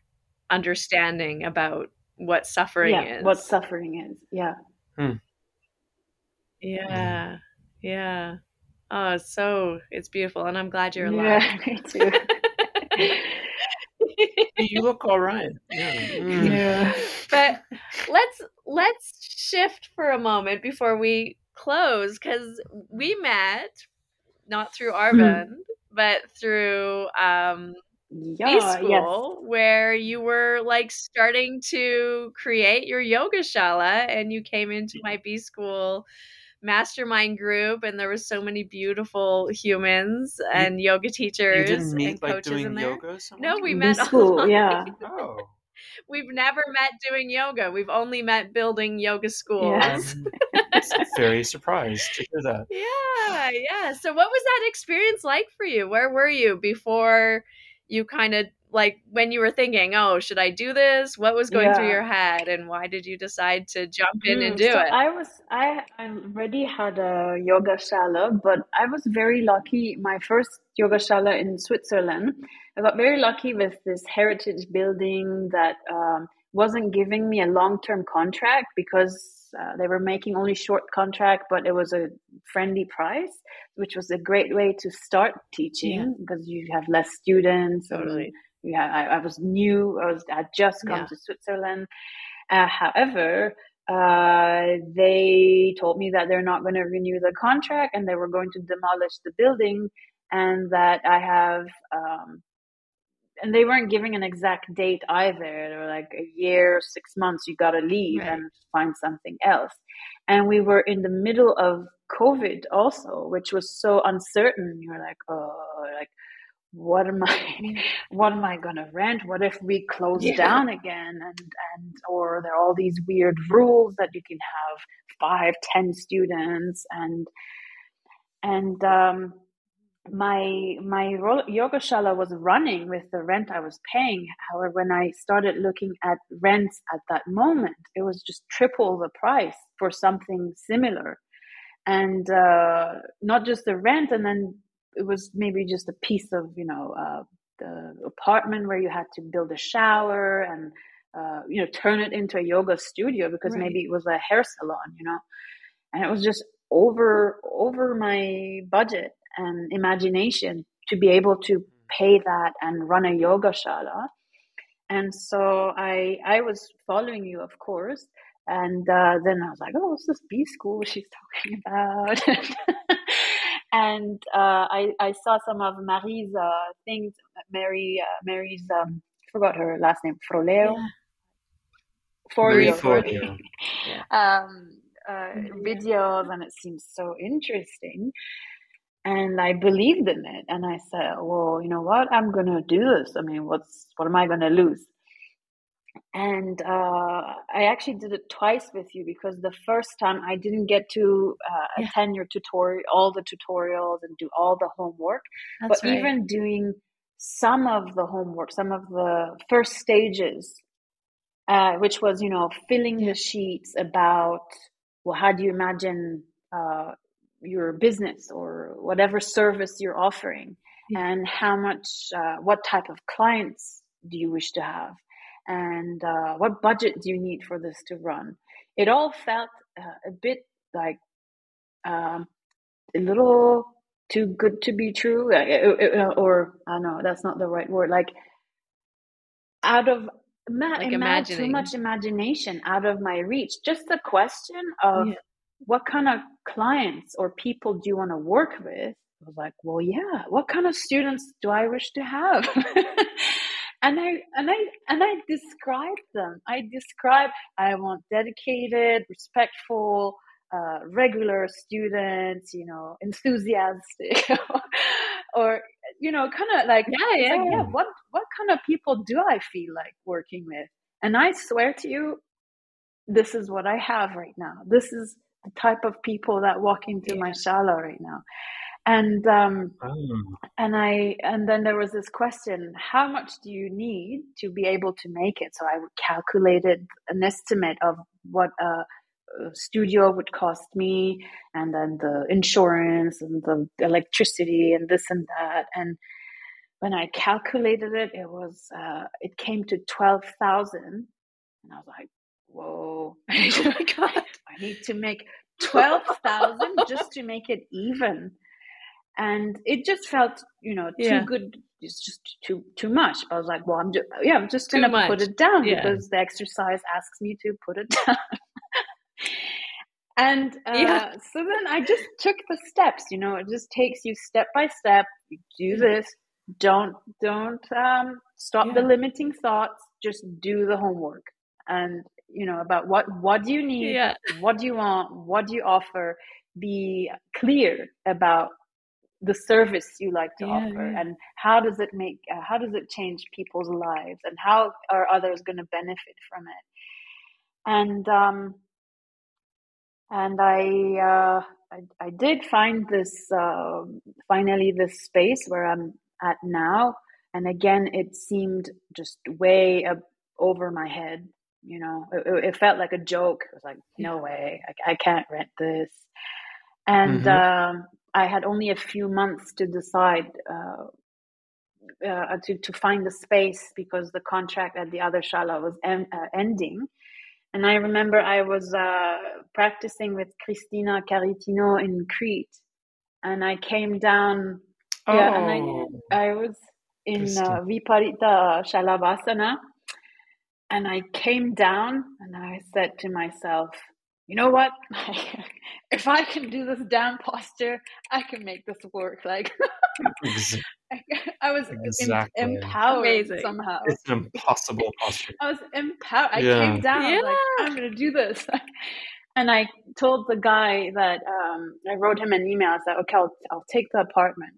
understanding about what suffering yeah. is What suffering is. Yeah. Hmm. yeah hmm. yeah oh so it's beautiful and i'm glad you're alive Yeah, me too. you look all right. Yeah. Mm. Yeah. but let's let's shift for a moment before we close because we met not through Arvind, but through um, B Yeah. school Yes. where you were like starting to create your yoga shala and you came into my B school mastermind group and there was so many beautiful humans and yoga You teachers didn't meet and like coaches doing in there. yoga somewhere? No, we B met school. online. Yeah. Oh. We've never met doing yoga. We've only met building yoga schools. Yeah. I'm very surprised to hear that. Yeah, yeah. So what was that experience like for you? Where were you before you kind of like when you were thinking, "Oh, should I do this?" What was going through your head and why did you decide to jump in and Mm, do so it? I was I I already had a yoga shala, but I was very lucky. My first yoga shala in Switzerland, I got very lucky with this heritage building that um, wasn't giving me a long term contract because uh, they were making only short contract, but it was a friendly price, which was a great way to start teaching because you have less students. and Totally. Yeah, I, I was new. I was I had just come Yeah. to Switzerland. Uh, however, uh, they told me that they're not going to renew the contract and they were going to demolish the building, and that I have. Um, and they weren't giving an exact date either. They were like a year, six months, you got to leave Right. and find something else. And we were in the middle of COVID also, which was so uncertain. You're like, oh, like, what am I, what am I gonna rent? What if we close Yeah. down again? And and or there are all these weird rules that you can have five, ten students, and and um, my my yoga shala was running with the rent I was paying. However, when I started looking at rents at that moment, it was just triple the price for something similar, and uh, not just the rent, and then it was maybe just a piece of you know uh, the apartment where you had to build a shower and uh, you know turn it into a yoga studio because Right. maybe it was a hair salon, you know, and it was just over over my budget and imagination to be able to pay that and run a yoga shala. And so I I was following you, of course. And uh, then I was like, oh, what's this B school she's talking about? and uh, I, I saw some of Marie's uh, things. Mary, uh, Mary's, um, forgot her last name, Froleo. Yeah. Marie Forleo, Forleo. um, uh, videos, and it seems so interesting. And I believed in it, and I said, "Well, you know what? I'm gonna do this. I mean, what's what am I gonna lose?" And uh, I actually did it twice with you because the first time I didn't get to uh, Yeah. attend your tutorial, all the tutorials, and do all the homework. That's but right. even doing some of the homework, some of the first stages, uh, which was you know filling Yeah. the sheets about well, how do you imagine uh, your business or whatever service you're offering, Yeah. and how much, uh, what type of clients do you wish to have, and uh, what budget do you need for this to run? It all felt uh, a bit like um, a little too good to be true, uh, uh, uh, or I don't know, that's not the right word. Like out of ma- Like ima- too much imagination out of my reach. Just the question of Yeah. what kind of clients or people do you want to work with? I was like, well, yeah. What kind of students do I wish to have? and I and I and I described them. I describe I want dedicated, respectful, uh, regular students. You know, enthusiastic, or you know, kind of like Yeah, yeah. like, yeah, what what kind of people do I feel like working with? And I swear to you, this is what I have right now. This is the type of people that walk into my shala right now. And um, Oh. and I and then there was this question: How much do you need to be able to make it? So I calculated an estimate of what a, studio would cost me, and then the insurance and the electricity and this and that. And when I calculated it, it was uh, it came to twelve thousand, and I was like, "Whoa! Oh. I need to make twelve thousand just to make it even." And it just felt, you know, too Yeah. good it's just too too much. I was like, well, I'm just yeah, I'm just gonna put it down yeah. because the exercise asks me to put it down. and uh, yeah. so then I just took the steps. You know, it just takes you step by step. You do this. Don't don't um, stop yeah. the limiting thoughts. Just do the homework and you know about what what do you need what do you want what do you offer be clear about the service you like to yeah, offer yeah. and how does it make uh, how does it change people's lives and how are others going to benefit from it? And um and i uh i, I did find this uh, finally this space where i'm at now and again it seemed just way up over my head you know? It, it felt like a joke. It was like no way. I, I can't rent this. And mm-hmm. um, I had only a few months to decide uh, uh, to to find the space because the contract at the other shala was en- uh, ending. And I remember I was uh, practicing with Kristina Karitinou in Crete, and I came down. Oh, yeah, and I oh. I was in uh, Viparita Salabhasana, and I came down and I said to myself, you know what? if I can do this damn posture, I can make this work. Like I was exactly. em- empowered Amazing. somehow. It's an impossible posture. I was empowered. I yeah. came down. Yeah. like, I'm going to do this. and I told the guy that um, I wrote him an email. I said, "Okay, I'll, I'll take the apartment."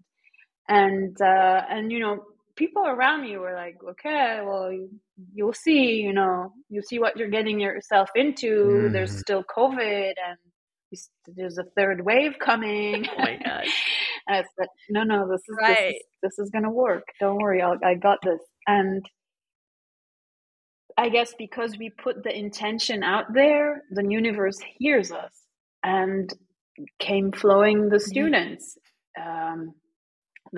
And uh, and you know, people around me were like, okay, well, you, will see, you know, you see what you're getting yourself into. Mm. There's still COVID and there's a third wave coming. Oh my god! I said, no, no, this is right. this is, this is gonna work. Don't worry, I'll, I got this. And I guess because we put the intention out there, the universe hears us and came flowing the students. Um,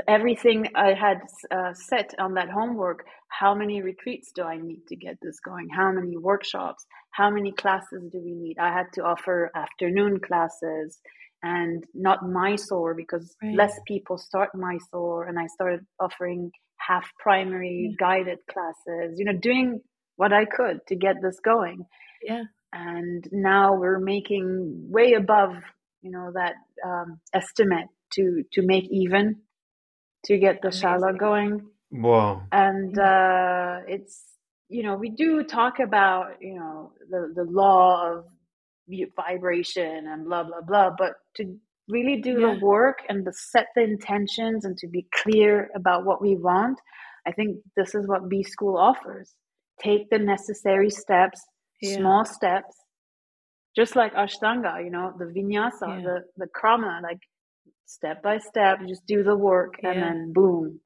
everything I had uh, set on that homework. How many retreats do I need to get this going? How many workshops? How many classes do we need? I had to offer afternoon classes and not Mysore because right. less people start Mysore, and I started offering half primary yeah. guided classes. You know, doing what I could to get this going. Yeah. And now we're making way above, you know, that um, estimate to to make even to get the shala going. Wow. And uh, it's, you know, we do talk about, you know, the, the law of vibration and blah, blah, blah. But to really do yeah. the work and to set the intentions and to be clear about what we want, I think this is what B School offers. Take the necessary steps, yeah. small steps, just like Ashtanga, you know, the vinyasa, yeah. the, the krama, like step by step, just do the work, yeah. and then boom,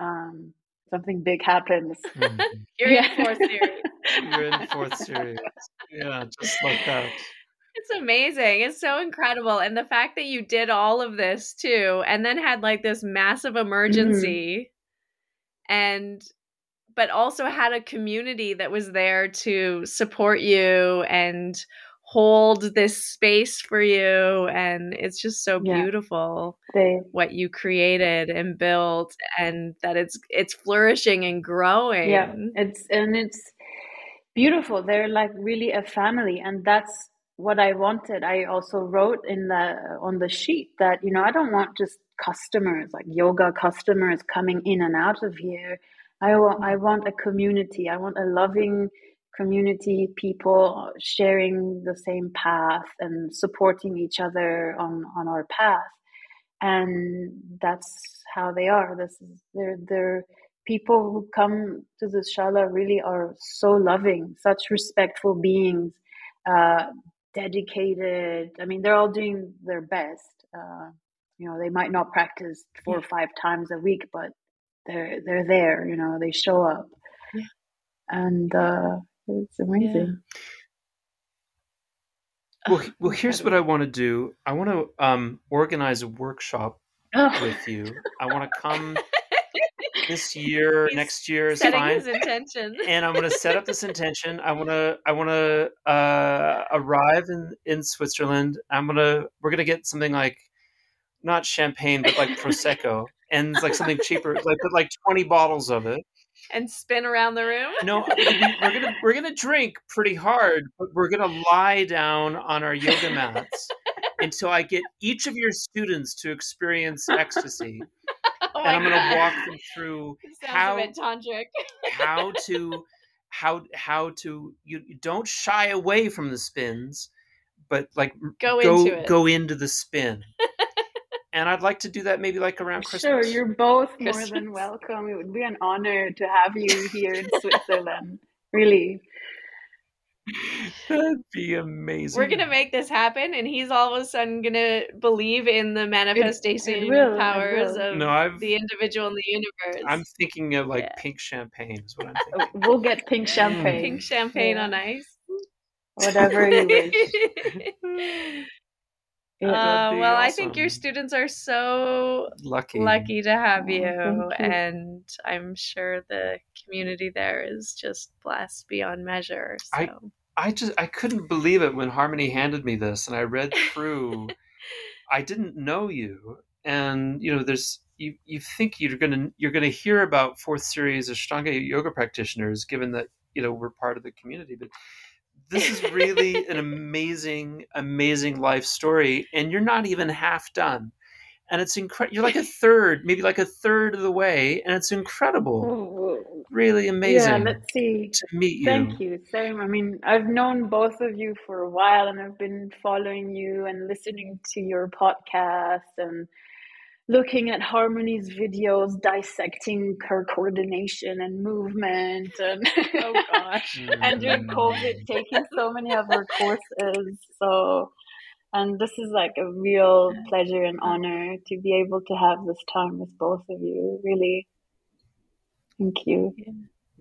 um, something big happens. Mm-hmm. You're yeah. in fourth series. You're in fourth series. Yeah, just like that. It's amazing. It's so incredible. And the fact that you did all of this too, and then had like this massive emergency mm-hmm. and but also had a community that was there to support you and hold this space for you and it's just so beautiful yeah. what you created and built and that it's it's flourishing and growing. Yeah it's and it's beautiful. They're like really a family and that's what i wanted. I also wrote in the on the sheet that you know i don't want just customers like yoga customers coming in and out of here. I want i mm-hmm. want a community. I want a loving community, people sharing the same path and supporting each other on, on our path. And that's how they are. This is they're they're people who come to the shala really are so loving, such respectful beings, uh, dedicated. I mean, they're all doing their best. Uh, you know, they might not practice four or five times a week, but they're they're there. You know, they show up, yeah. and uh, it's amazing. Yeah. Well, well, here's what I want to do. I want to um, organize a workshop oh. with you. I want to come this year, He's next year is fine. His intention, and I'm going to set up this intention. I want to, I want to uh, arrive in in Switzerland. I'm gonna, we're gonna get something like not champagne, but like prosecco, and like something cheaper, like like twenty bottles of it. And spin around the room. No, we- we're gonna we're gonna drink pretty hard, but we're gonna lie down on our yoga mats until I get each of your students to experience ecstasy, Oh and I'm gonna God. walk them through how- tantric. how to how how to you, you don't shy away from the spins, but like Go, go into it. go into the spin. And I'd like to do that maybe like around Christmas. Sure, you're both more Christmas. than welcome. It would be an honor to have you here in Switzerland. Really. That'd be amazing. We're gonna make this happen, and he's all of a sudden gonna believe in the manifestation will, it powers of No, I've the individual in the universe. I'm thinking of like Yeah. pink champagne is what I'm Oh, thinking. We'll get pink mm. champagne. Pink champagne Yeah. on ice. Whatever you wish. Yeah. Uh, be well, I think your students are so Lucky. lucky to have Oh, you, thank you. and I'm sure the community there is just blessed beyond measure. So. I- I just I couldn't believe it when Harmony handed me this and I read through I didn't know you and you know there's you you think you're going to you're going to hear about fourth series Ashtanga yoga practitioners given that you know we're part of the community but this is really an amazing amazing life story and you're not even half done and it's incredible you're like a third maybe like a third of the way and it's incredible really yeah, amazing let's see. to meet you Thank you. Same. I mean, I've known both of you for a while and I've been following you and listening to your podcast and looking at Harmony's videos, dissecting her coordination and movement and oh gosh. and during Mm. COVID taking so many of her courses. So and this is like a real pleasure and honor to be able to have this time with both of you. Really. Thank you.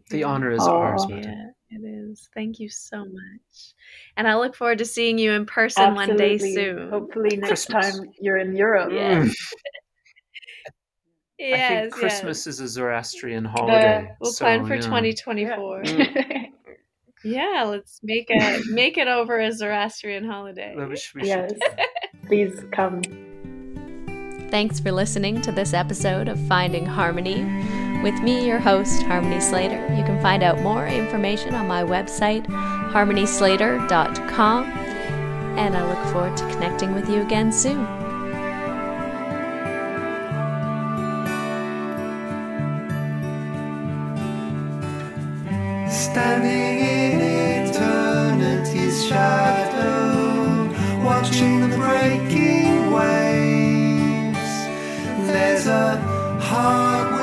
the honor is Aw. ours Marta. Yeah, it is. Thank you so much. And I look forward to seeing you in person one day soon. Hopefully next Christmas. time you're in Europe. Yeah. Yes, I think yes. Christmas is a Zoroastrian holiday. We'll so, plan for yeah. 2024. Mm. Yeah, let's make a make it over a Zoroastrian holiday. We should- we yes. Please come. Thanks for listening to this episode of Finding Harmony. With me, your host, Harmony Slater. You can find out more information on my website, harmonyslater.com, and I look forward to connecting with you again soon. Standing in eternity's shadow, watching the breaking waves. There's a heart.